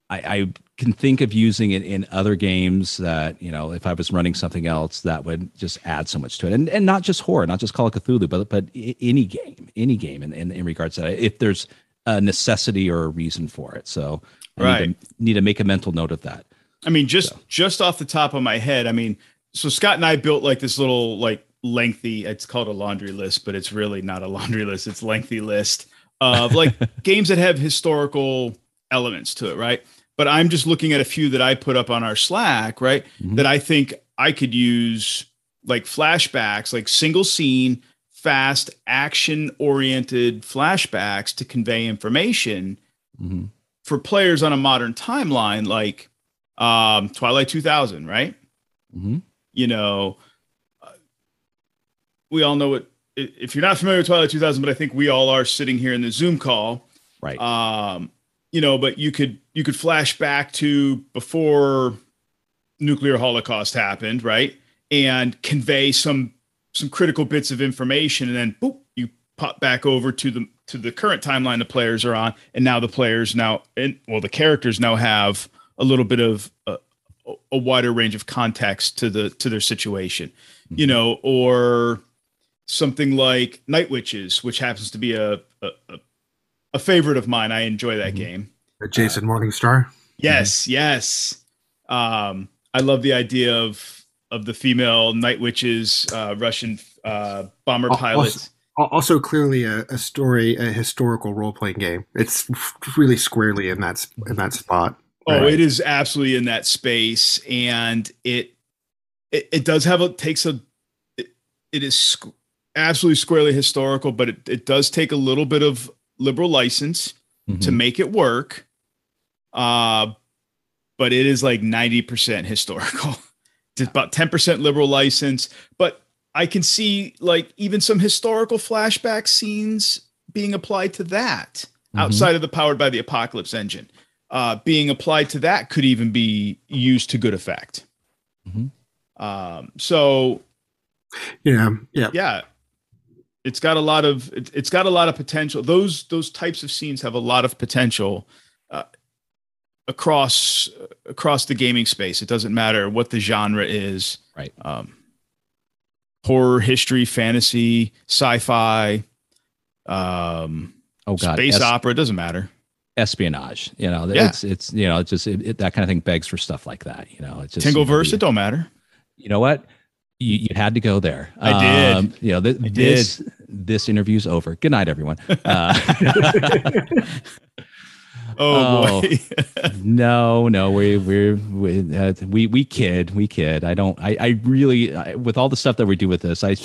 I, I can think of using it in other games that you know if I was running something else that would just add so much to it, and and not just horror, not just Call of Cthulhu, but but any game, any game in in, in regards to that. If there's a necessity or a reason for it, so I need Right. to, need to make a mental note of that. i mean just So. just off the top of my head i mean so scott and i built like this little like lengthy it's called a laundry list but it's really not a (laughs) laundry list it's lengthy list of like (laughs) games that have historical elements to it right but i'm just looking at a few that i put up on our slack right Mhm. that i think i could use like flashbacks like single scene fast action oriented flashbacks to convey information Mhm. for players on a modern timeline like um twilight 2000 right Mhm. you know uh, we all know what if you're not familiar with twilight 2000 but i think we all are sitting here in the zoom call Right. um you know but you could you could flash back to before nuclear holocaust happened right? And convey some some critical bits of information and then boop you pop back over to the to the current timeline the players are on. And now the players now and well the characters now have a little bit of a, a wider range of context to the to their situation you mm-hmm. know or something like night witches which happens to be a a, a- a favorite of mine i enjoy that Mhm. game Uh, Jason Morningstar. Yes, yes. Um, I love the idea of of the female night witches, uh, Russian uh, bomber Al- also- pilots. Also, clearly a, a story, a historical role playing game. It's really squarely in that in that spot. Oh, Right. it is absolutely in that space, and it it, it does have a takes a it, it is squ- absolutely squarely historical, but it, it does take a little bit of liberal license to Mhm. make it work. Uh, but it is like 90% historical. (laughs) It's about 10% liberal license. But I can see like even some historical flashback scenes being applied to that Mhm. outside of the powered by the apocalypse engine. Uh, being applied to that could even be used to good effect. Mhm. Um, so You know, yeah. yeah it's got a lot of it, it's got a lot of potential those those types of scenes have a lot of potential uh, across across the gaming space it doesn't matter what the genre is Right. um horror history fantasy sci-fi um Oh God, space es- opera it doesn't matter espionage. You know, Yeah. it's it's you know, it's just it, it- that kind of thing begs for stuff like that. You know, it's just tingleverse you, it don't matter you know what. You, you had to go there. I did. You know, th- I this this interview's over. Good night, everyone. (laughs) Uh, (laughs) oh, boy (laughs) no, no, we we're, we uh, we we kid, we kid. I don't. I I really I, with all the stuff that we do with this. I.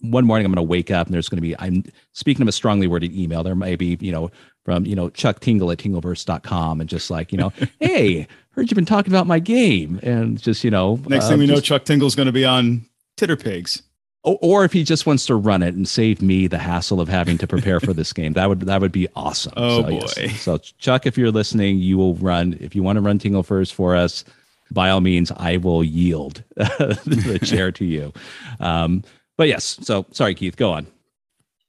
one morning I'm going to wake up and there's going to be. I'm speaking of a strongly worded email. There may be you know from you know Chuck Tingle at tingleverse.com and just like you know, hey, heard you've been talking about my game and just you know next uh, thing we know chuck tingle's going to be on Titterpigs or, if he just wants to run it and save me the hassle of having to prepare for this game, that would that would be awesome. Oh so, boy! Yes. So Chuck, if you're listening, you will run. If you want to run Tingleverse for us, by all means, I will yield (laughs) the chair to you. Um, but yes, so sorry, Keith, go on.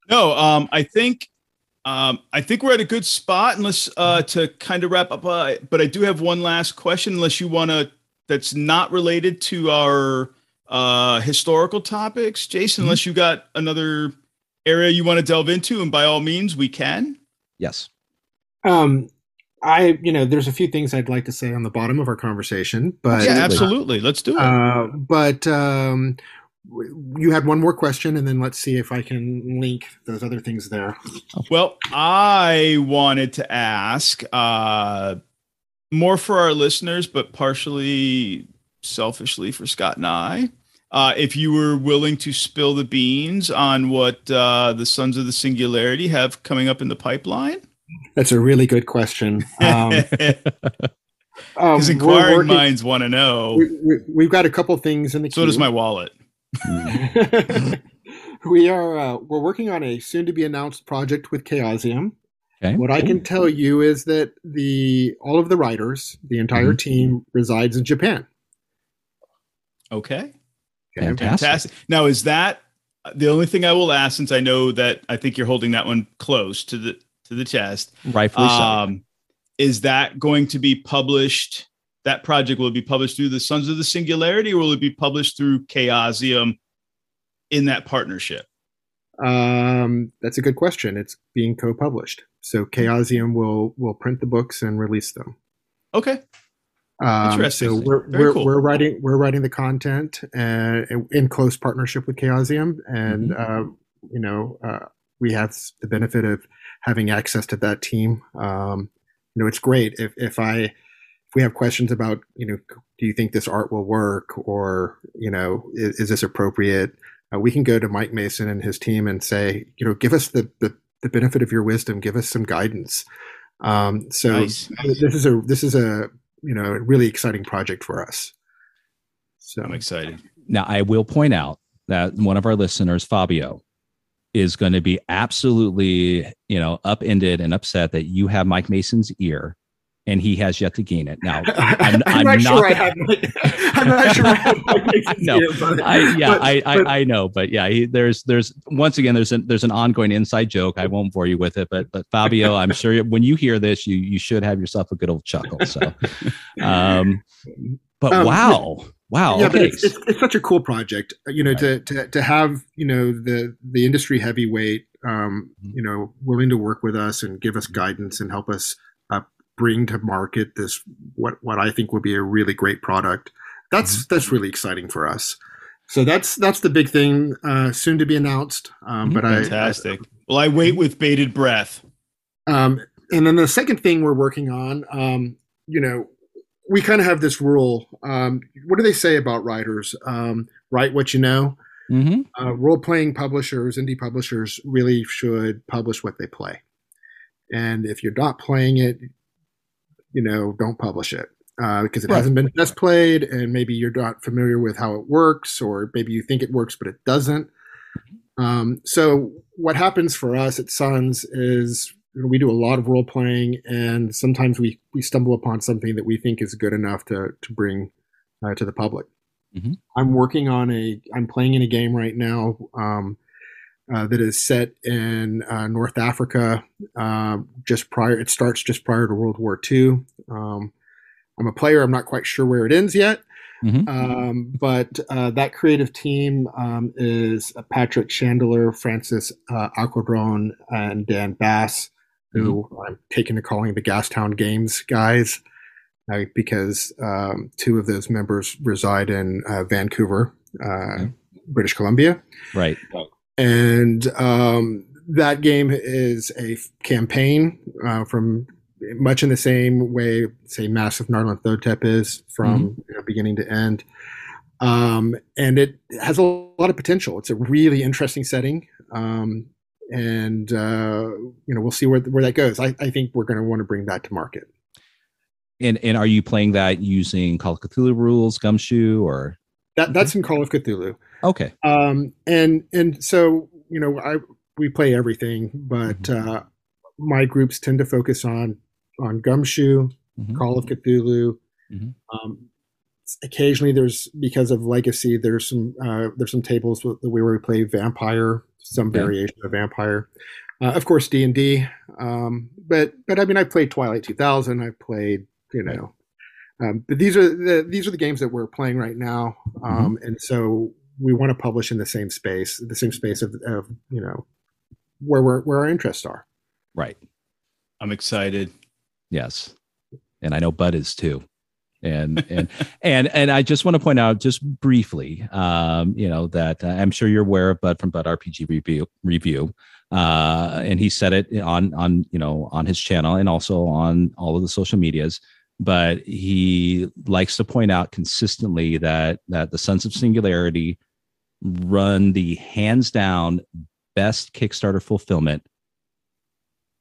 No, um, I think um, I think we're at a good spot. Unless uh, to kind of wrap up, uh, but I do have one last question. Unless you want to, that's not related to our uh, historical topics, Jason. Mm-hmm. Unless you got another area you want to delve into, and by all means, we can. Yes. Um, I, you know, there's a few things I'd like to say on the bottom of our conversation, but yeah, absolutely, let's do it. Uh, but um, you had one more question, and then let's see if I can link those other things there. Well, I wanted to ask uh, more for our listeners, but partially selfishly for Scott and I. Uh, if you were willing to spill the beans on what uh, the Sons of the Singularity have coming up in the pipeline? That's a really good question. Um, Because (laughs) um, inquiring working, minds want to know. We, have got a couple things in the. So queue. does my wallet. (laughs) we are uh, we're working on a soon to be announced project with Chaosium. Okay. What I can tell you is that the all of the writers, the entire mm-hmm. team, resides in Japan. Okay. Fantastic. Fantastic. Now, is that the only thing I will ask? Since I know that I think you're holding that one close to the to the chest, rightfully um, so. Is that going to be published? That project will be published through the Sons of the Singularity, or will it be published through Chaosium in that partnership? Um, that's a good question. It's being co-published, so Chaosium will will print the books and release them. Okay. Um, Interesting. So we're we're, cool. we're, writing we're writing the content uh, in close partnership with Chaosium, and mm-hmm. uh, you know uh, we have the benefit of having access to that team. Um, you know, it's great if if I if we have questions about you know do you think this art will work or you know is, is this appropriate, uh, we can go to Mike Mason and his team and say you know give us the the, the benefit of your wisdom, give us some guidance. Um, so nice. this is a this is a you know, a really exciting project for us. So I'm excited. Now, I will point out that one of our listeners, Fabio, is going to be absolutely, you know, upended and upset that you have Mike Mason's ear and he has yet to gain it. Now, (laughs) I'm, I'm, I'm not, not sure I have. I'm not sure (laughs) no, (laughs) but, I, yeah, but, I, I, I, know, but yeah, he, there's, there's once again, there's an, there's an ongoing inside joke. I won't bore you with it, but, but Fabio, (laughs) I'm sure when you hear this, you, you should have yourself a good old chuckle. So, um, but um, wow. Yeah. Wow. Yeah, okay. but it's, it's, it's, such a cool project, you know, right. to, to, to have, you know, the, the industry heavyweight, um, mm-hmm. you know, willing to work with us and give us guidance and help us uh, bring to market this what what I think would be a really great product. That's mm-hmm. that's really exciting for us. So that's that's the big thing uh, soon to be announced. Um, but fantastic. I, I, well, I wait with bated breath. Um, and then the second thing we're working on, um, you know, we kind of have this rule. Um, what do they say about writers? Um, write what you know. Mm-hmm. Uh, role playing publishers, indie publishers, really should publish what they play. And if you're not playing it, you know, don't publish it uh, because it right. hasn't been test played, and maybe you're not familiar with how it works, or maybe you think it works but it doesn't. Um, so what happens for us at Sons is we do a lot of role playing, and sometimes we we stumble upon something that we think is good enough to to bring uh, to the public. Mm-hmm. I'm working on a. I'm playing in a game right now. Um, uh, that is set in uh, North Africa. Uh, just prior, it starts just prior to World War II. Um, I'm a player. I'm not quite sure where it ends yet. Mm-hmm. Um, but uh, that creative team um, is uh, Patrick Chandler, Francis uh, Aquadron, and Dan Bass, who mm-hmm. I'm taking to calling the Gastown Games guys, uh, because um, two of those members reside in Vancouver, mm-hmm. British Columbia. Right and um, that game is a campaign uh, from much in the same way, say, Masks of Nyarlathotep is from mm-hmm. you know, beginning to end. Um, and it has a lot of potential. It's a really interesting setting. Um, and, uh, you know, we'll see where, where that goes. I, I think we're going to want to bring that to market. And, and are you playing that using Call of Cthulhu rules, Gumshoe, or? That, that's in Call of Cthulhu. Okay. Um, and and so you know, I we play everything, but Mhm. uh, my groups tend to focus on on Gumshoe, Mhm. Call of Cthulhu. Mhm. Um, occasionally, there's because of legacy, there's some uh, there's some tables with- where we play Vampire, some Okay. variation of Vampire. Uh, of course, D and D. Um, but but I mean, I played Twilight 2000. I played you Right. know. Um, but these are the these are the games that we're playing right now, um, and so we want to publish in the same space, the same space of, of you know where we're, where our interests are. Right. I'm excited. Yes. And I know Bud is too. And and (laughs) and and I just want to point out just briefly, um, you know, that uh, I'm sure you're aware of Bud from Bud RPG Review Review. Uh, and he said it on on you know on his channel and also on all of the social medias. But he likes to point out consistently that that the Sons of Singularity run the hands down best Kickstarter fulfillment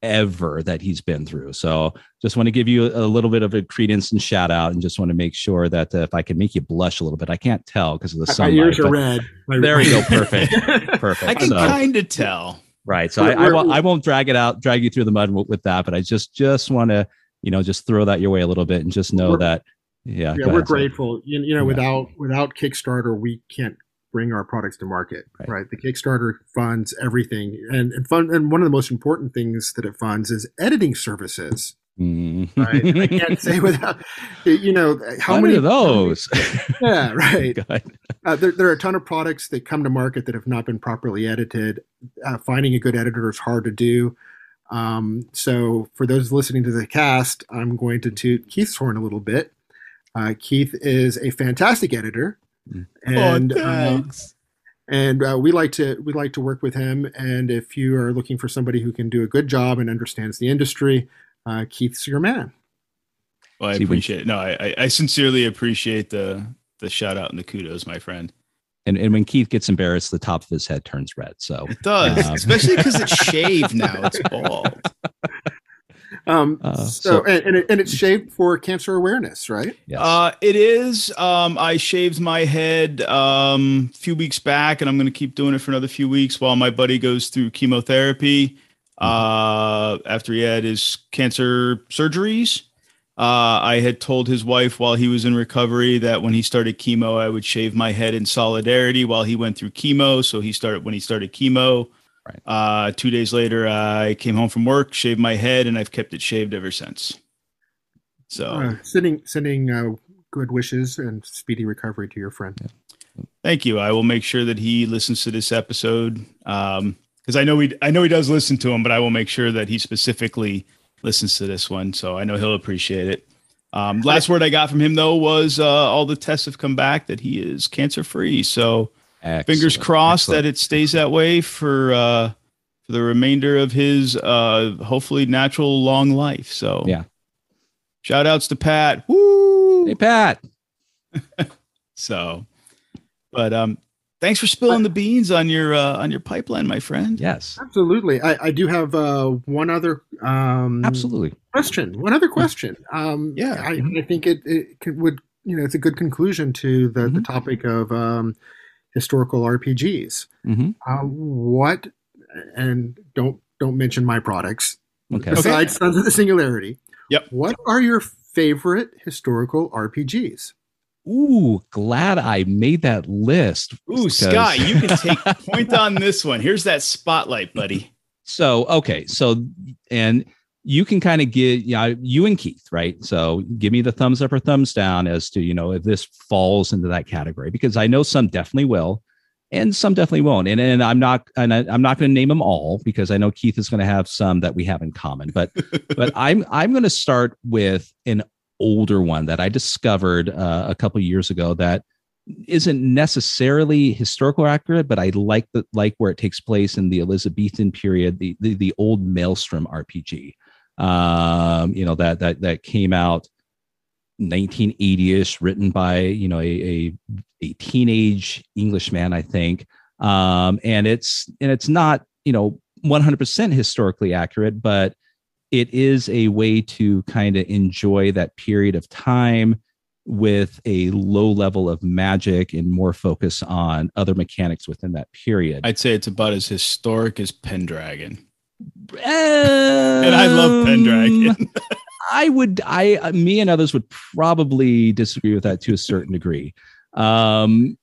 ever that he's been through. So just want to give you a little bit of a credence and shout out and just want to make sure that uh, if I can make you blush a little bit, I can't tell because of the My ears are red. My- There we go. Perfect. (laughs) Perfect. I can So- kind of tell. right. So I, I, won't, I won't drag it out, drag you through the mud with, with that, but I just, just want to, you know, just throw that your way a little bit and just know that, yeah. yeah, we're ahead, sorry. grateful. You, you know, Yeah. without without Kickstarter, we can't bring our products to market. Right. Right. The Kickstarter funds everything, and and fund. And one of the most important things that it funds is editing services. Mm. Right. I can't say (laughs) without. You know how many of those? (laughs) Yeah. Right. (laughs) Uh, there, there are a ton of products that come to market that have not been properly edited. Uh, finding a good editor is hard to do. Um, so, for those listening to the cast, I'm going to toot Keith's horn a little bit. Uh, Keith is a fantastic editor. And oh, uh, and uh, we like to we like to work with him. And if you are looking for somebody who can do a good job and understands the industry, uh, Keith's your man. well, I See, when- appreciate it. No, I, I- I sincerely appreciate the the shout out and the kudos, my friend. And, and when Keith gets embarrassed, the top of his head turns red. So It does, Um, especially because it's (laughs) shaved now. It's bald. Um, Uh, so, so- and, and, it, and it's shaved for cancer awareness, right? yes. Uh, it is. Um, I shaved my head um, a few weeks back, and I'm going to keep doing it for another few weeks while my buddy goes through chemotherapy. Uh, after he had his cancer surgeries, uh, I had told his wife while he was in recovery that when he started chemo, I would shave my head in solidarity while he went through chemo. So he started when he started chemo. Right. Uh, two days later, I came home from work, shaved my head, and I've kept it shaved ever since. So. Uh, sending sending uh, good wishes and speedy recovery to your friend. Thank you. I will make sure that he listens to this episode because I know he I know he does listen to him, but I will make sure that he specifically listens to this one. So I know he'll appreciate it. Um, last word I got from him though was uh, all the tests have come back that he is cancer free. So fingers crossed Excellent. that it stays that way for uh, for the remainder of his uh, hopefully natural long life. So Yeah. shout outs to Pat. Woo! Hey, Pat. (laughs) So, but um, thanks for spilling the beans on your uh, on your pipeline, my friend. Yes. Absolutely. I, I do have uh, one other um, Absolutely. question. One other question. Um, Yeah. I, I think it, it would you know it's a good conclusion to the, the Mhm. topic of um, historical RPGs. hmm Uh, what and don't don't mention my products Okay. besides Sons of the Singularity. Yep. What are your favorite historical RPGs? Ooh, glad I made that list. Ooh, because- Scott, you can take (laughs) point on this one. Here's that spotlight, buddy. So okay, so and you can kind of get yeah, you and Keith, right? So give me the thumbs up or thumbs down as to you know if this falls into that category because I know some definitely will, and some definitely won't. And and I'm not and I, I'm not going to name them all because I know Keith is going to have some that we have in common. But (laughs) but I'm I'm going to start with an older one that I discovered uh, a couple years ago that isn't necessarily historical accurate, but I like the like where it takes place in the Elizabethan period, the the, the old Maelstrom RPG. Um, you know that that that came out 1980ish, written by you know a a, a teenage Englishman, I think. Um, and it's and it's not you know 100% historically accurate, but it is a way to kind of enjoy that period of time with a low level of magic and more focus on other mechanics within that period. I'd say it's about as historic as Pendragon. Um, and I love Pendragon. (laughs) I would, I, me and others would probably disagree with that to a certain degree. Um,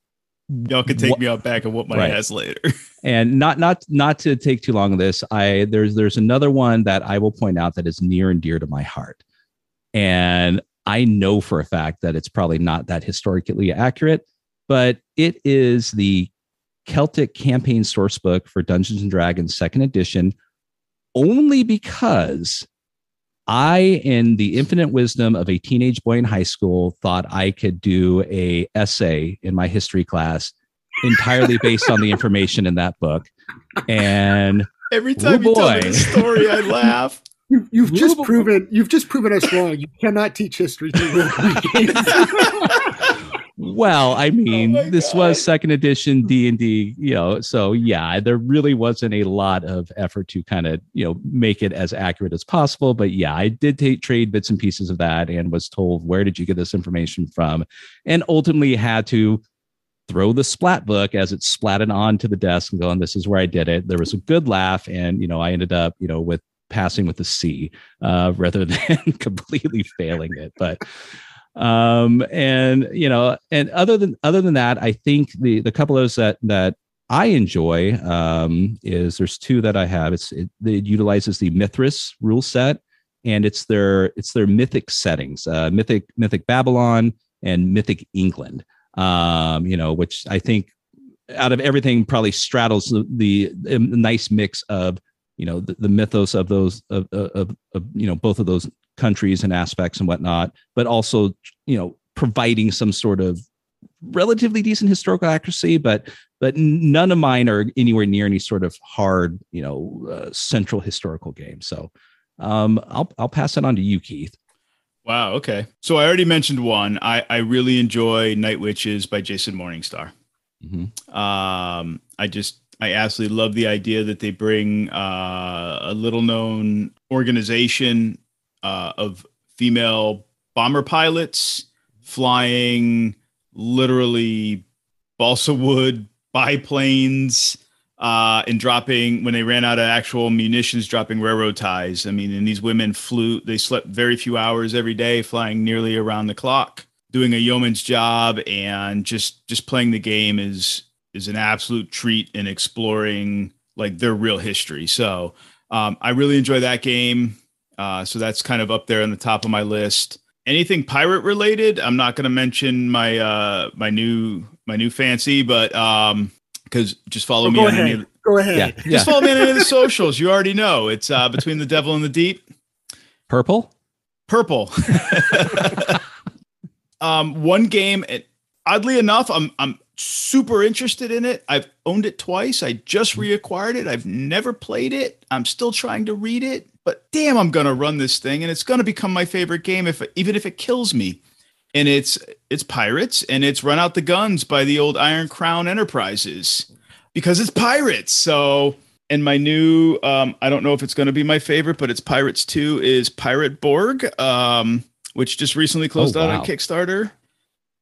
Y'all can take me out back and whoop my right. ass later. (laughs) and not, not, not to take too long of this. I there's, there's another one that I will point out that is near and dear to my heart, and I know for a fact that it's probably not that historically accurate, but it is the Celtic campaign source book for Dungeons and Dragons second edition, only because I, in the infinite wisdom of a teenage boy in high school, thought I could do a essay in my history class entirely based on the information in that book. And every time oh you tell me the story, I laugh. (laughs) You, you've oh just proven you've just proven us wrong. You cannot teach history (laughs) (laughs) well, I (laughs) mean, oh this God. was second edition D and D, you know, so yeah, there really wasn't a lot of effort to kind of you know make it as accurate as possible. But yeah, I did take trade bits and pieces of that and was told where did you get this information from, and ultimately had to throw the splat book as it splatted onto the desk and going, this is where I did it. There was a good laugh. And, you know, I ended up, you know, with passing with a C uh, (laughs) rather than completely failing it. But um, and you know, and other than other than that, I think the the couple of that that I enjoy um, is there's two that I have. It's it, it utilizes the Mythras rule set, and it's their it's their mythic settings, uh, mythic mythic Babylon and mythic England. Um, you know, which I think out of everything probably straddles the, the, the nice mix of you know the, the mythos of those of, of, of, you know both of those countries and aspects and whatnot but also you know providing some sort of relatively decent historical accuracy but but none of mine are anywhere near any sort of hard you know uh, central historical game. So um i'll i'll pass it on to you keith. Wow okay. So i already mentioned one. I i really enjoy night witches by jason morningstar. Mm-hmm. um i just I absolutely love the idea that they bring uh, a little known organization uh, of female bomber pilots flying literally balsa wood biplanes uh, and dropping when they ran out of actual munitions, dropping railroad ties. I mean, and these women flew, they slept very few hours every day, flying nearly around the clock, doing a yeoman's job and just just playing the game is is an absolute treat in exploring like their real history. So um, I really enjoy that game. Uh, so that's kind of up there on the top of my list. Anything pirate related, I'm not going to mention my uh, my new my new fancy, but um, because just follow oh, me on ahead. any. Of, go ahead. Yeah, just yeah. follow me on any of the (laughs) socials. You already know it's uh, between the devil and the deep. Purple. Purple. (laughs) um, one game. Oddly enough, I'm I'm super interested in it. I've owned it twice. I just reacquired it. I've never played it. I'm still trying to read it, but damn, I'm gonna run this thing, and it's gonna become my favorite game if even if it kills me. And it's it's pirates, and it's Run Out the Guns by the old Iron Crown Enterprises because it's pirates. So. And my new, um, I don't know if it's going to be my favorite, but it's Pirates 2 is Pirate Borg, um, which just recently closed oh, wow. out on Kickstarter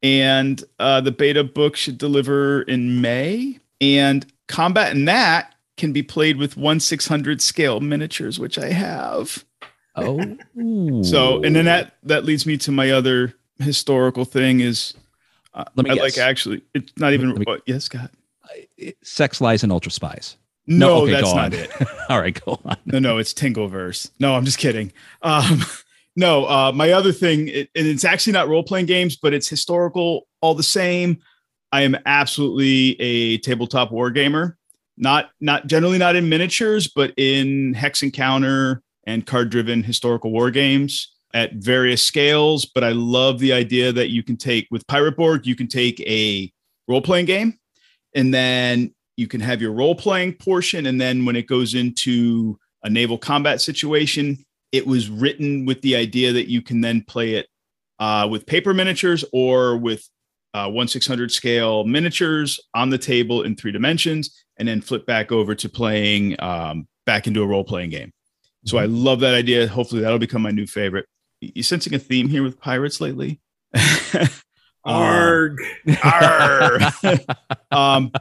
and uh, the beta book should deliver in May. And combat in that can be played with one six hundred scale miniatures, which I have. Oh, so and then that that leads me to my other historical thing is. Uh, Let me I like actually, it's not even. Me, what, yes, Scott. Sex, lies, and ultra spies. No, no okay, that's not it. (laughs) All right, go on. No, no, it's Tingleverse. No, I'm just kidding. Um, (laughs) no, uh, my other thing, it, and it's actually not role playing games, but it's historical all the same. I am absolutely a tabletop war gamer. Not not generally not in miniatures, but in hex encounter and card driven historical war games at various scales. But I love the idea that you can take with Pirate Borg, you can take a role playing game, and then you can have your role playing portion, and then when it goes into a naval combat situation, it was written with the idea that you can then play it uh, with paper miniatures or with uh, 1 600 scale miniatures on the table in three dimensions, and then flip back over to playing um, back into a role playing game. So I love that idea. Hopefully, that'll become my new favorite. You sensing a theme here with pirates lately? (laughs) Arg. Arr. (laughs) (laughs) um,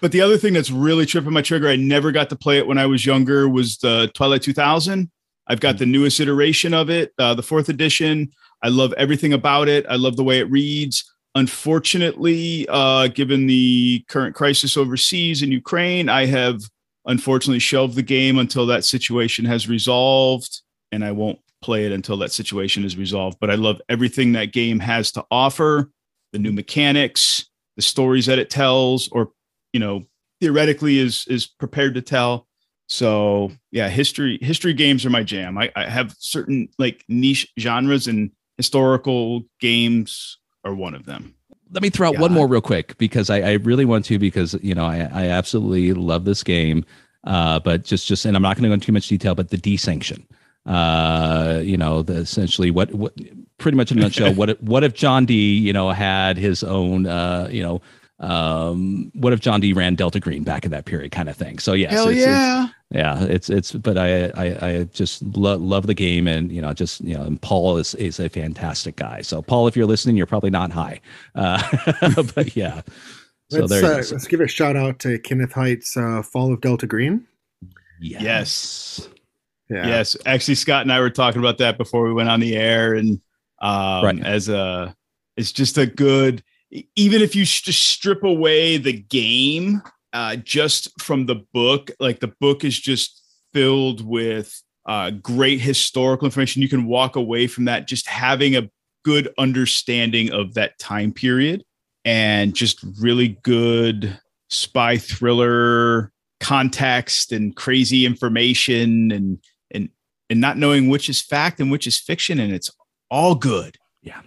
but the other thing that's really tripping my trigger, I never got to play it when I was younger, was the Twilight 2000. I've got the newest iteration of it, uh, the fourth edition. I love everything about it. I love the way it reads. Unfortunately, uh, given the current crisis overseas in Ukraine, I have unfortunately shelved the game until that situation has resolved, and I won't play it until that situation is resolved. But I love everything that game has to offer the new mechanics, the stories that it tells, or you know, theoretically is is prepared to tell. So yeah, history history games are my jam. I, I have certain like niche genres, and historical games are one of them. Let me throw out one more real quick because I, I really want to because you know I, I absolutely love this game. Uh, but just just and I'm not going to go into too much detail, but the desanction. Uh, you know, the essentially what what pretty much in a nutshell, what if, what if John D you know, had his own uh, you know, um, what if John D ran Delta Green back in that period kind of thing. So yes, Hell it's, yeah. It's, yeah, it's it's but I I, I just lo- love the game and you know just you know and Paul is is a fantastic guy. So Paul, if you're listening, you're probably not high, uh, (laughs) but yeah. So let's, there you uh, let's give a shout out to Kenneth Hite's uh, Fall of Delta Green. Yes. Yeah. Yes, actually, Scott and I were talking about that before we went on the air, and um, Right. as a, it's just a good. Even if you s- just strip away the game, uh, just from the book, like the book is just filled with uh, great historical information. You can walk away from that just having a good understanding of that time period, and just really good spy thriller context and crazy information and and and not knowing which is fact and which is fiction and it's all good Yeah,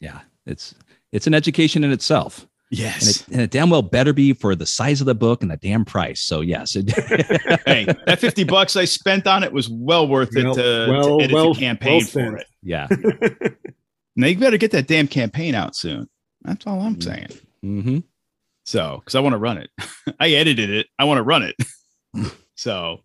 Yeah. it's it's an education in itself, and yes it, and it damn well better be for the size of the book and the damn price. So yes, (laughs) hey that 50 bucks i spent on it was well worth it Well- to, well- to edit well- the campaign well for it yeah. (laughs) now you better get that damn campaign out soon that's all i'm Mhm. saying hmm so because i want to run it (laughs) i edited it i want to run it so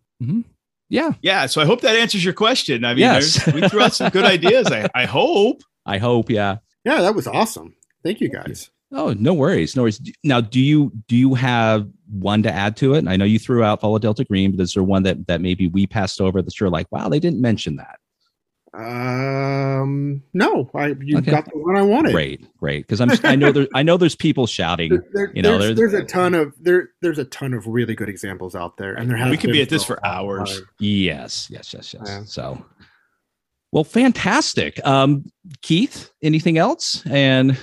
Yeah, yeah so i hope that answers your question i mean Yes. we threw out some good ideas i, I hope I hope. Yeah. yeah, that was awesome. Thank you guys. Oh, no worries, no worries. Now, do you do you have one to add to it? I know you threw out Fall of Delta Green, but is there one that that maybe we passed over that you're like, wow, they didn't mention that? Um, no, I you Okay. got the one I wanted. Great, great. Because I'm I know there's I know there's people shouting. There, (laughs) there- You know, there's, there's- there's a ton of there. There's a ton of really good examples out there, and there have We could be at this for hours. time. Yes, yes, yes, yes. Yeah. So, well, fantastic. Um, Keith, anything else? And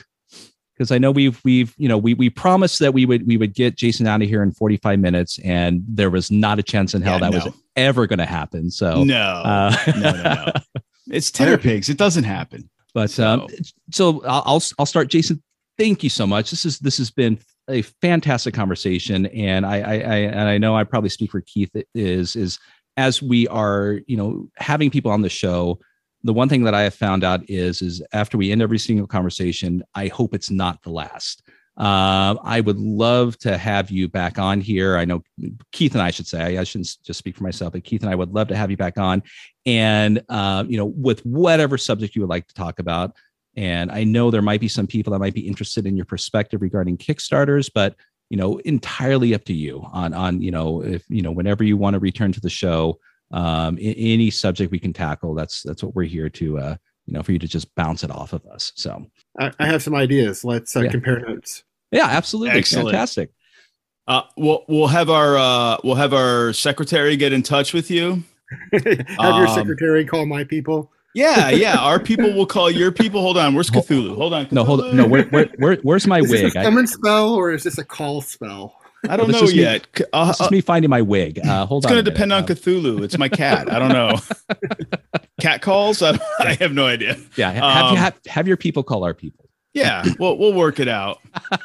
because I know we've we've you know we we promised that we would we would get Jason out of here in 45 minutes, and there was not a chance in hell Yeah, that was ever going to happen. So, no uh, no no no (laughs) it's Titterpigs it doesn't happen but um, so I'll, I'll I'll start. Jason, thank you so much. This is this has been a fantastic conversation, and I I, I and I know I probably speak for Keith is is as we are you know having people on the show. The one thing that I have found out is is after we end every single conversation, I hope it's not the last. Um, I would love to have you back on here. I know Keith and I should say I shouldn't just speak for myself, but Keith and I would love to have you back on, and uh, you know with whatever subject you would like to talk about. And I know there might be some people that might be interested in your perspective regarding Kickstarters, but you know, entirely up to you on on you know if you know whenever you want to return to the show, um, a- any subject we can tackle. That's that's what we're here to uh, you know for you to just bounce it off of us. So I, I have some ideas. Let's uh, Yeah. compare notes. yeah, absolutely, Excellent. fantastic. Uh, we'll we'll have our uh, we'll have our secretary get in touch with you. (laughs) have your Um, secretary call my people. Yeah, (laughs) yeah. Our people will call your people. Hold on, where's Cthulhu? Hold on. No, hold on. No, where, where, where, where's my Is wig? this a I, summon spell or is this a call spell? I don't know me- yet. C- Uh, this uh, me finding my wig. Uh, hold it's on. going to depend on. Cthulhu. It's my cat. I don't know. (laughs) cat calls? I, I have no idea. Uh, yeah, have, Um, have, have your people call our people. Yeah, we'll we'll work it out.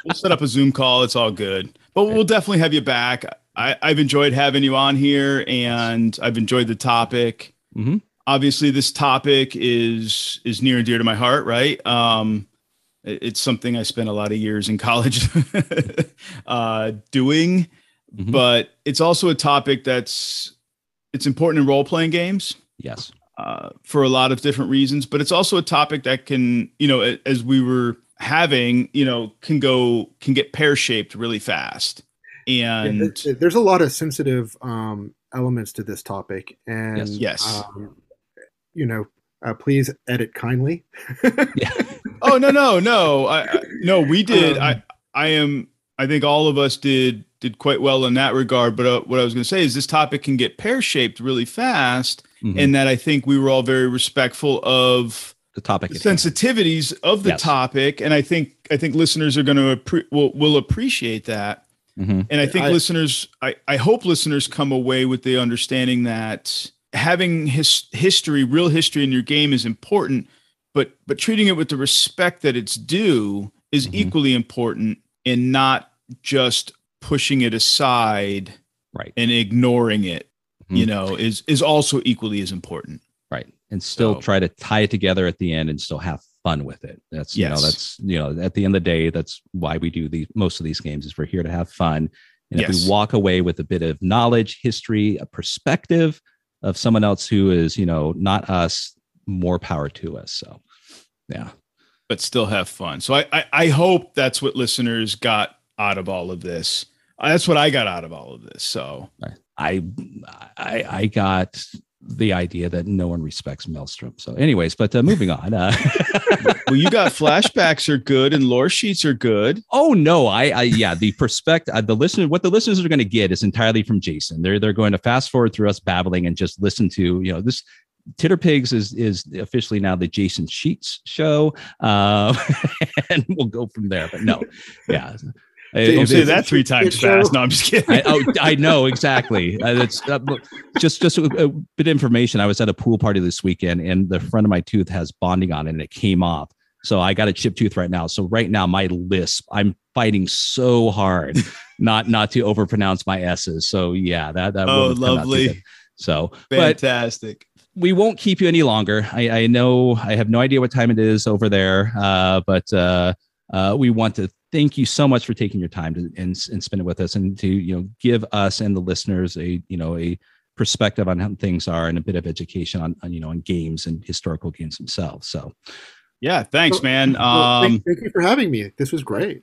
We'll set up a Zoom call. It's all good. But we'll definitely have you back. I, I've enjoyed having you on here, and I've enjoyed the topic. Mhm. Obviously, this topic is is near and dear to my heart. Right? Um, it's something I spent a lot of years in college (laughs) uh, doing, Mhm. but it's also a topic that's it's important in role playing games. Yes. uh, for a lot of different reasons, but it's also a topic that can, you know, as we were having, you know, can go can get pear shaped really fast. And yeah, there's a lot of sensitive um, elements to this topic, and yes, yes. Um, you know, uh, please edit kindly. yeah. (laughs) Oh no no no I, I no we (laughs) did um, I I am I think all of us did did quite well in that regard. But uh, what I was going to say is this topic can get pear shaped really fast, mm-hmm. and that I think we were all very respectful of the topic the sensitivities of the yes. topic, and I think I think listeners are going to appre- will will appreciate that. Mm-hmm. And I think I, listeners, I, I hope listeners come away with the understanding that having his history, real history in your game is important, but but treating it with the respect that it's due is mm-hmm. equally important, and not just pushing it aside right and ignoring it mm-hmm. you know is is also equally as important right and still so, try to tie it together at the end and still have fun with it that's yes. you know that's you know at the end of the day that's why we do the most of these games is we're here to have fun and yes. if we walk away with a bit of knowledge history a perspective of someone else who is you know not us more power to us so yeah but still have fun so i i, I hope that's what listeners got out of all of this that's what I got out of all of this. So I, I, I got the idea that no one respects Maelstrom. So, anyways, but uh, moving on. Uh, (laughs) well, you got flashbacks are good and lore sheets are good. Oh no, I, I yeah, the perspective, uh, the listener, what the listeners are going to get is entirely from Jason. They're they're going to fast forward through us babbling and just listen to you know this. Titterpigs is is officially now the Jason Sheets show, uh, (laughs) and we'll go from there. But no, yeah. (laughs) Don't say that three times fast. No, I'm just kidding. I, oh, I know exactly. Uh, it's uh, just just a, a, bit of information. I was at a pool party this weekend, and the front of my tooth has bonding on it, and it came off. So I got a chipped tooth right now. So right now, my lisp, I'm fighting so hard (laughs) not not to overpronounce my s's. So yeah, that that. Oh, lovely. So fantastic. We won't keep you any longer. I, I know I have no idea what time it is over there, uh, but uh, uh, we want to thank you so much for taking your time to and, and spend it with us and to you know give us and the listeners a you know a perspective on how things are and a bit of education on, on you know on games and historical games themselves so yeah thanks man um, thank, thank, you for having me this was great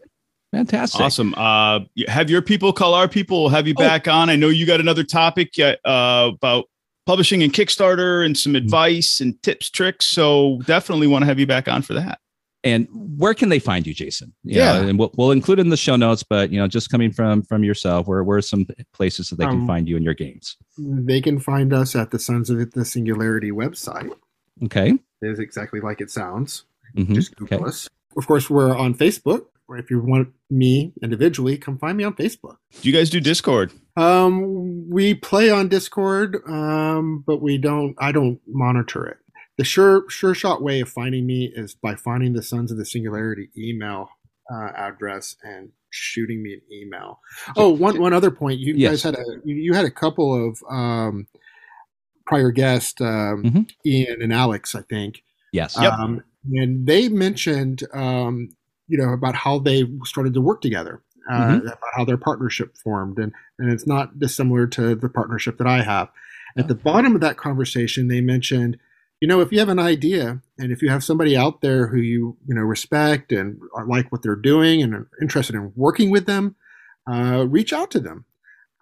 fantastic awesome uh have your people call our people have you oh. back oh. on i know you got another topic uh, about publishing and kickstarter and some mm-hmm. advice and tips tricks. So definitely want to have you back on for that. And where can they find you jason? You yeah. know, and we'll, we'll include in the show notes but you know just coming from from yourself where where are some places that they can um, find you in your games? they can find us at the sons of the singularity website. Okay. It is exactly like it sounds. Mm-hmm. just google okay. us. Of course we're on facebook or if you want me individually come find me on facebook. Do you guys do discord um we play on discord um but we don't i don't monitor it the sure sure shot way of finding me is by finding the Sons of the Singularity email uh, address and shooting me an email. Oh, one one other point. You yes. guys had a you had a couple of um, prior guests, um, mm-hmm. Ian and Alex, I think. Yes. Um, yep. And they mentioned, um, you know, about how they started to work together, uh, mm-hmm. about how their partnership formed, and and it's not dissimilar to the partnership that I have. At the bottom of that conversation, they mentioned you know, if you have an idea and if you have somebody out there who you, you know, respect and like what they're doing and are interested in working with them, uh, reach out to them.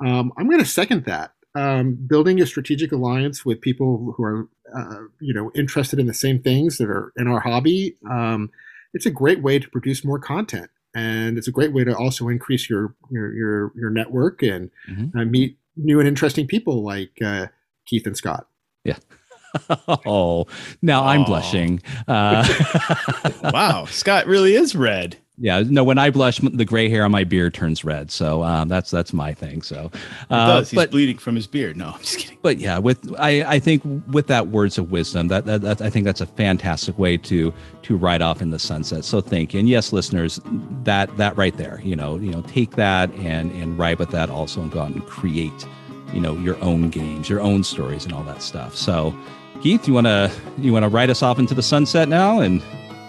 Um, I'm going to second that. Um, building a strategic alliance with people who are, uh, you know, interested in the same things that are in our hobby. Um, it's a great way to produce more content, and it's a great way to also increase your your your, your network and mm-hmm. uh, meet new and interesting people like uh, Keith and Scott. Yeah. (laughs) oh, now I'm blushing. Uh, (laughs) wow, Scott really is red. Yeah, no. When I blush, the gray hair on my beard turns red. So um, that's that's my thing. So uh, He's but, bleeding from his beard. No, I'm just kidding. But yeah, with I, I think with that words of wisdom, that, that, that I think that's a fantastic way to to ride off in the sunset. So thank you. And yes, listeners, that that right there, you know, you know, take that and and ride with that also, and go out and create, you know, your own games, your own stories, and all that stuff. So Keith, you want to you want to ride us off into the sunset now and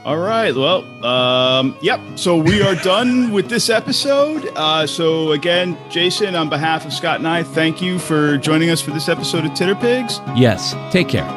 all right. Well, um, yep. So we are done with this episode. Uh, so again, Jason, on behalf of Scott and I, thank you for joining us for this episode of Titterpigs. Yes. Take care.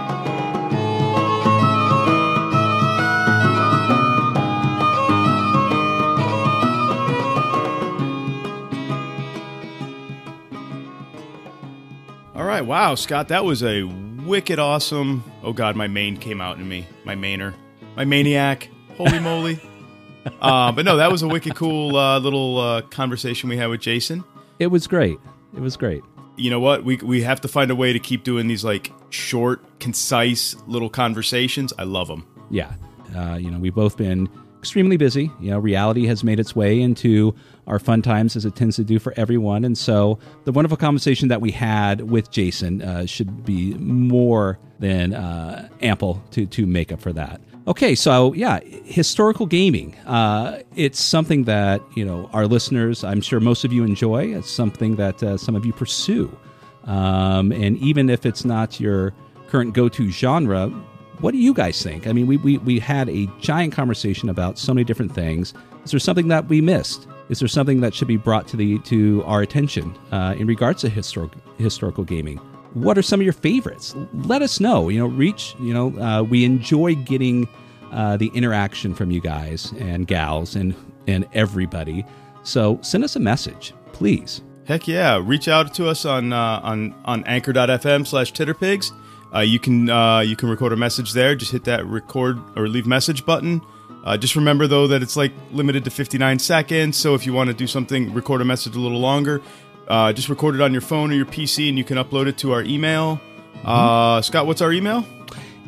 All right. Wow, Scott, that was a wicked awesome. Oh God, my Maine came out in me. My Mainer my maniac. Holy moly! (laughs) uh, but no, that was a wicked cool uh, little uh, conversation we had with Jason. It was great. It was great. You know what? We we have to find a way to keep doing these like short, concise little conversations. I love them. Yeah, uh, you know, we've both been extremely busy. You know, reality has made its way into our fun times as it tends to do for everyone. And so the wonderful conversation that we had with Jason uh, should be more than uh, ample to, to make up for that. Okay, so yeah, historical gaming. Uh, it's something that you know our listeners. I'm sure most of you enjoy. It's something that uh, some of you pursue, um, and even if it's not your current go-to genre, what do you guys think? I mean, we, we we had a giant conversation about so many different things. Is there something that we missed? Is there something that should be brought to the to our attention uh, in regards to historical historical gaming? What are some of your favorites? Let us know. You know, reach. You know, uh, we enjoy getting uh, the interaction from you guys and gals and and everybody. So send us a message, please. Heck yeah! Reach out to us on uh, on on Anchor.fm slash Titterpigs. Uh, you can uh, you can record a message there. Just hit that record or leave message button. Uh, just remember though that it's like limited to 59 seconds. So if you want to do something, record a message a little longer, uh, just record it on your phone or your PC, and you can upload it to our email. Uh, Scott, what's our email?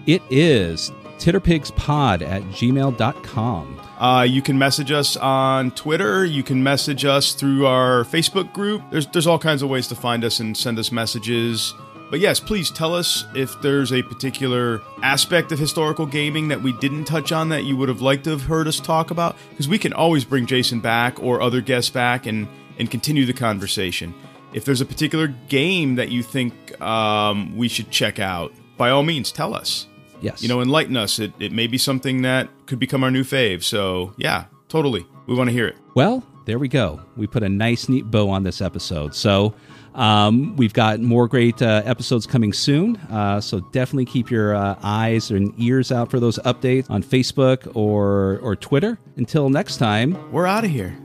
It is titterpigspod at gmail.com. Uh, you can message us on Twitter. You can message us through our Facebook group. There's there's all kinds of ways to find us and send us messages. But yes, please tell us if there's a particular aspect of historical gaming that we didn't touch on that you would have liked to have heard us talk about. Because we can always bring Jason back or other guests back and, and continue the conversation. If there's a particular game that you think um, we should check out, by all means, tell us. Yes. You know, enlighten us. It, it may be something that could become our new fave. So, yeah, totally. We want to hear it. Well, there we go. We put a nice, neat bow on this episode. So, um, we've got more great uh, episodes coming soon. Uh, so definitely keep your uh, eyes and ears out for those updates on Facebook or or Twitter. Until next time, We're out of here.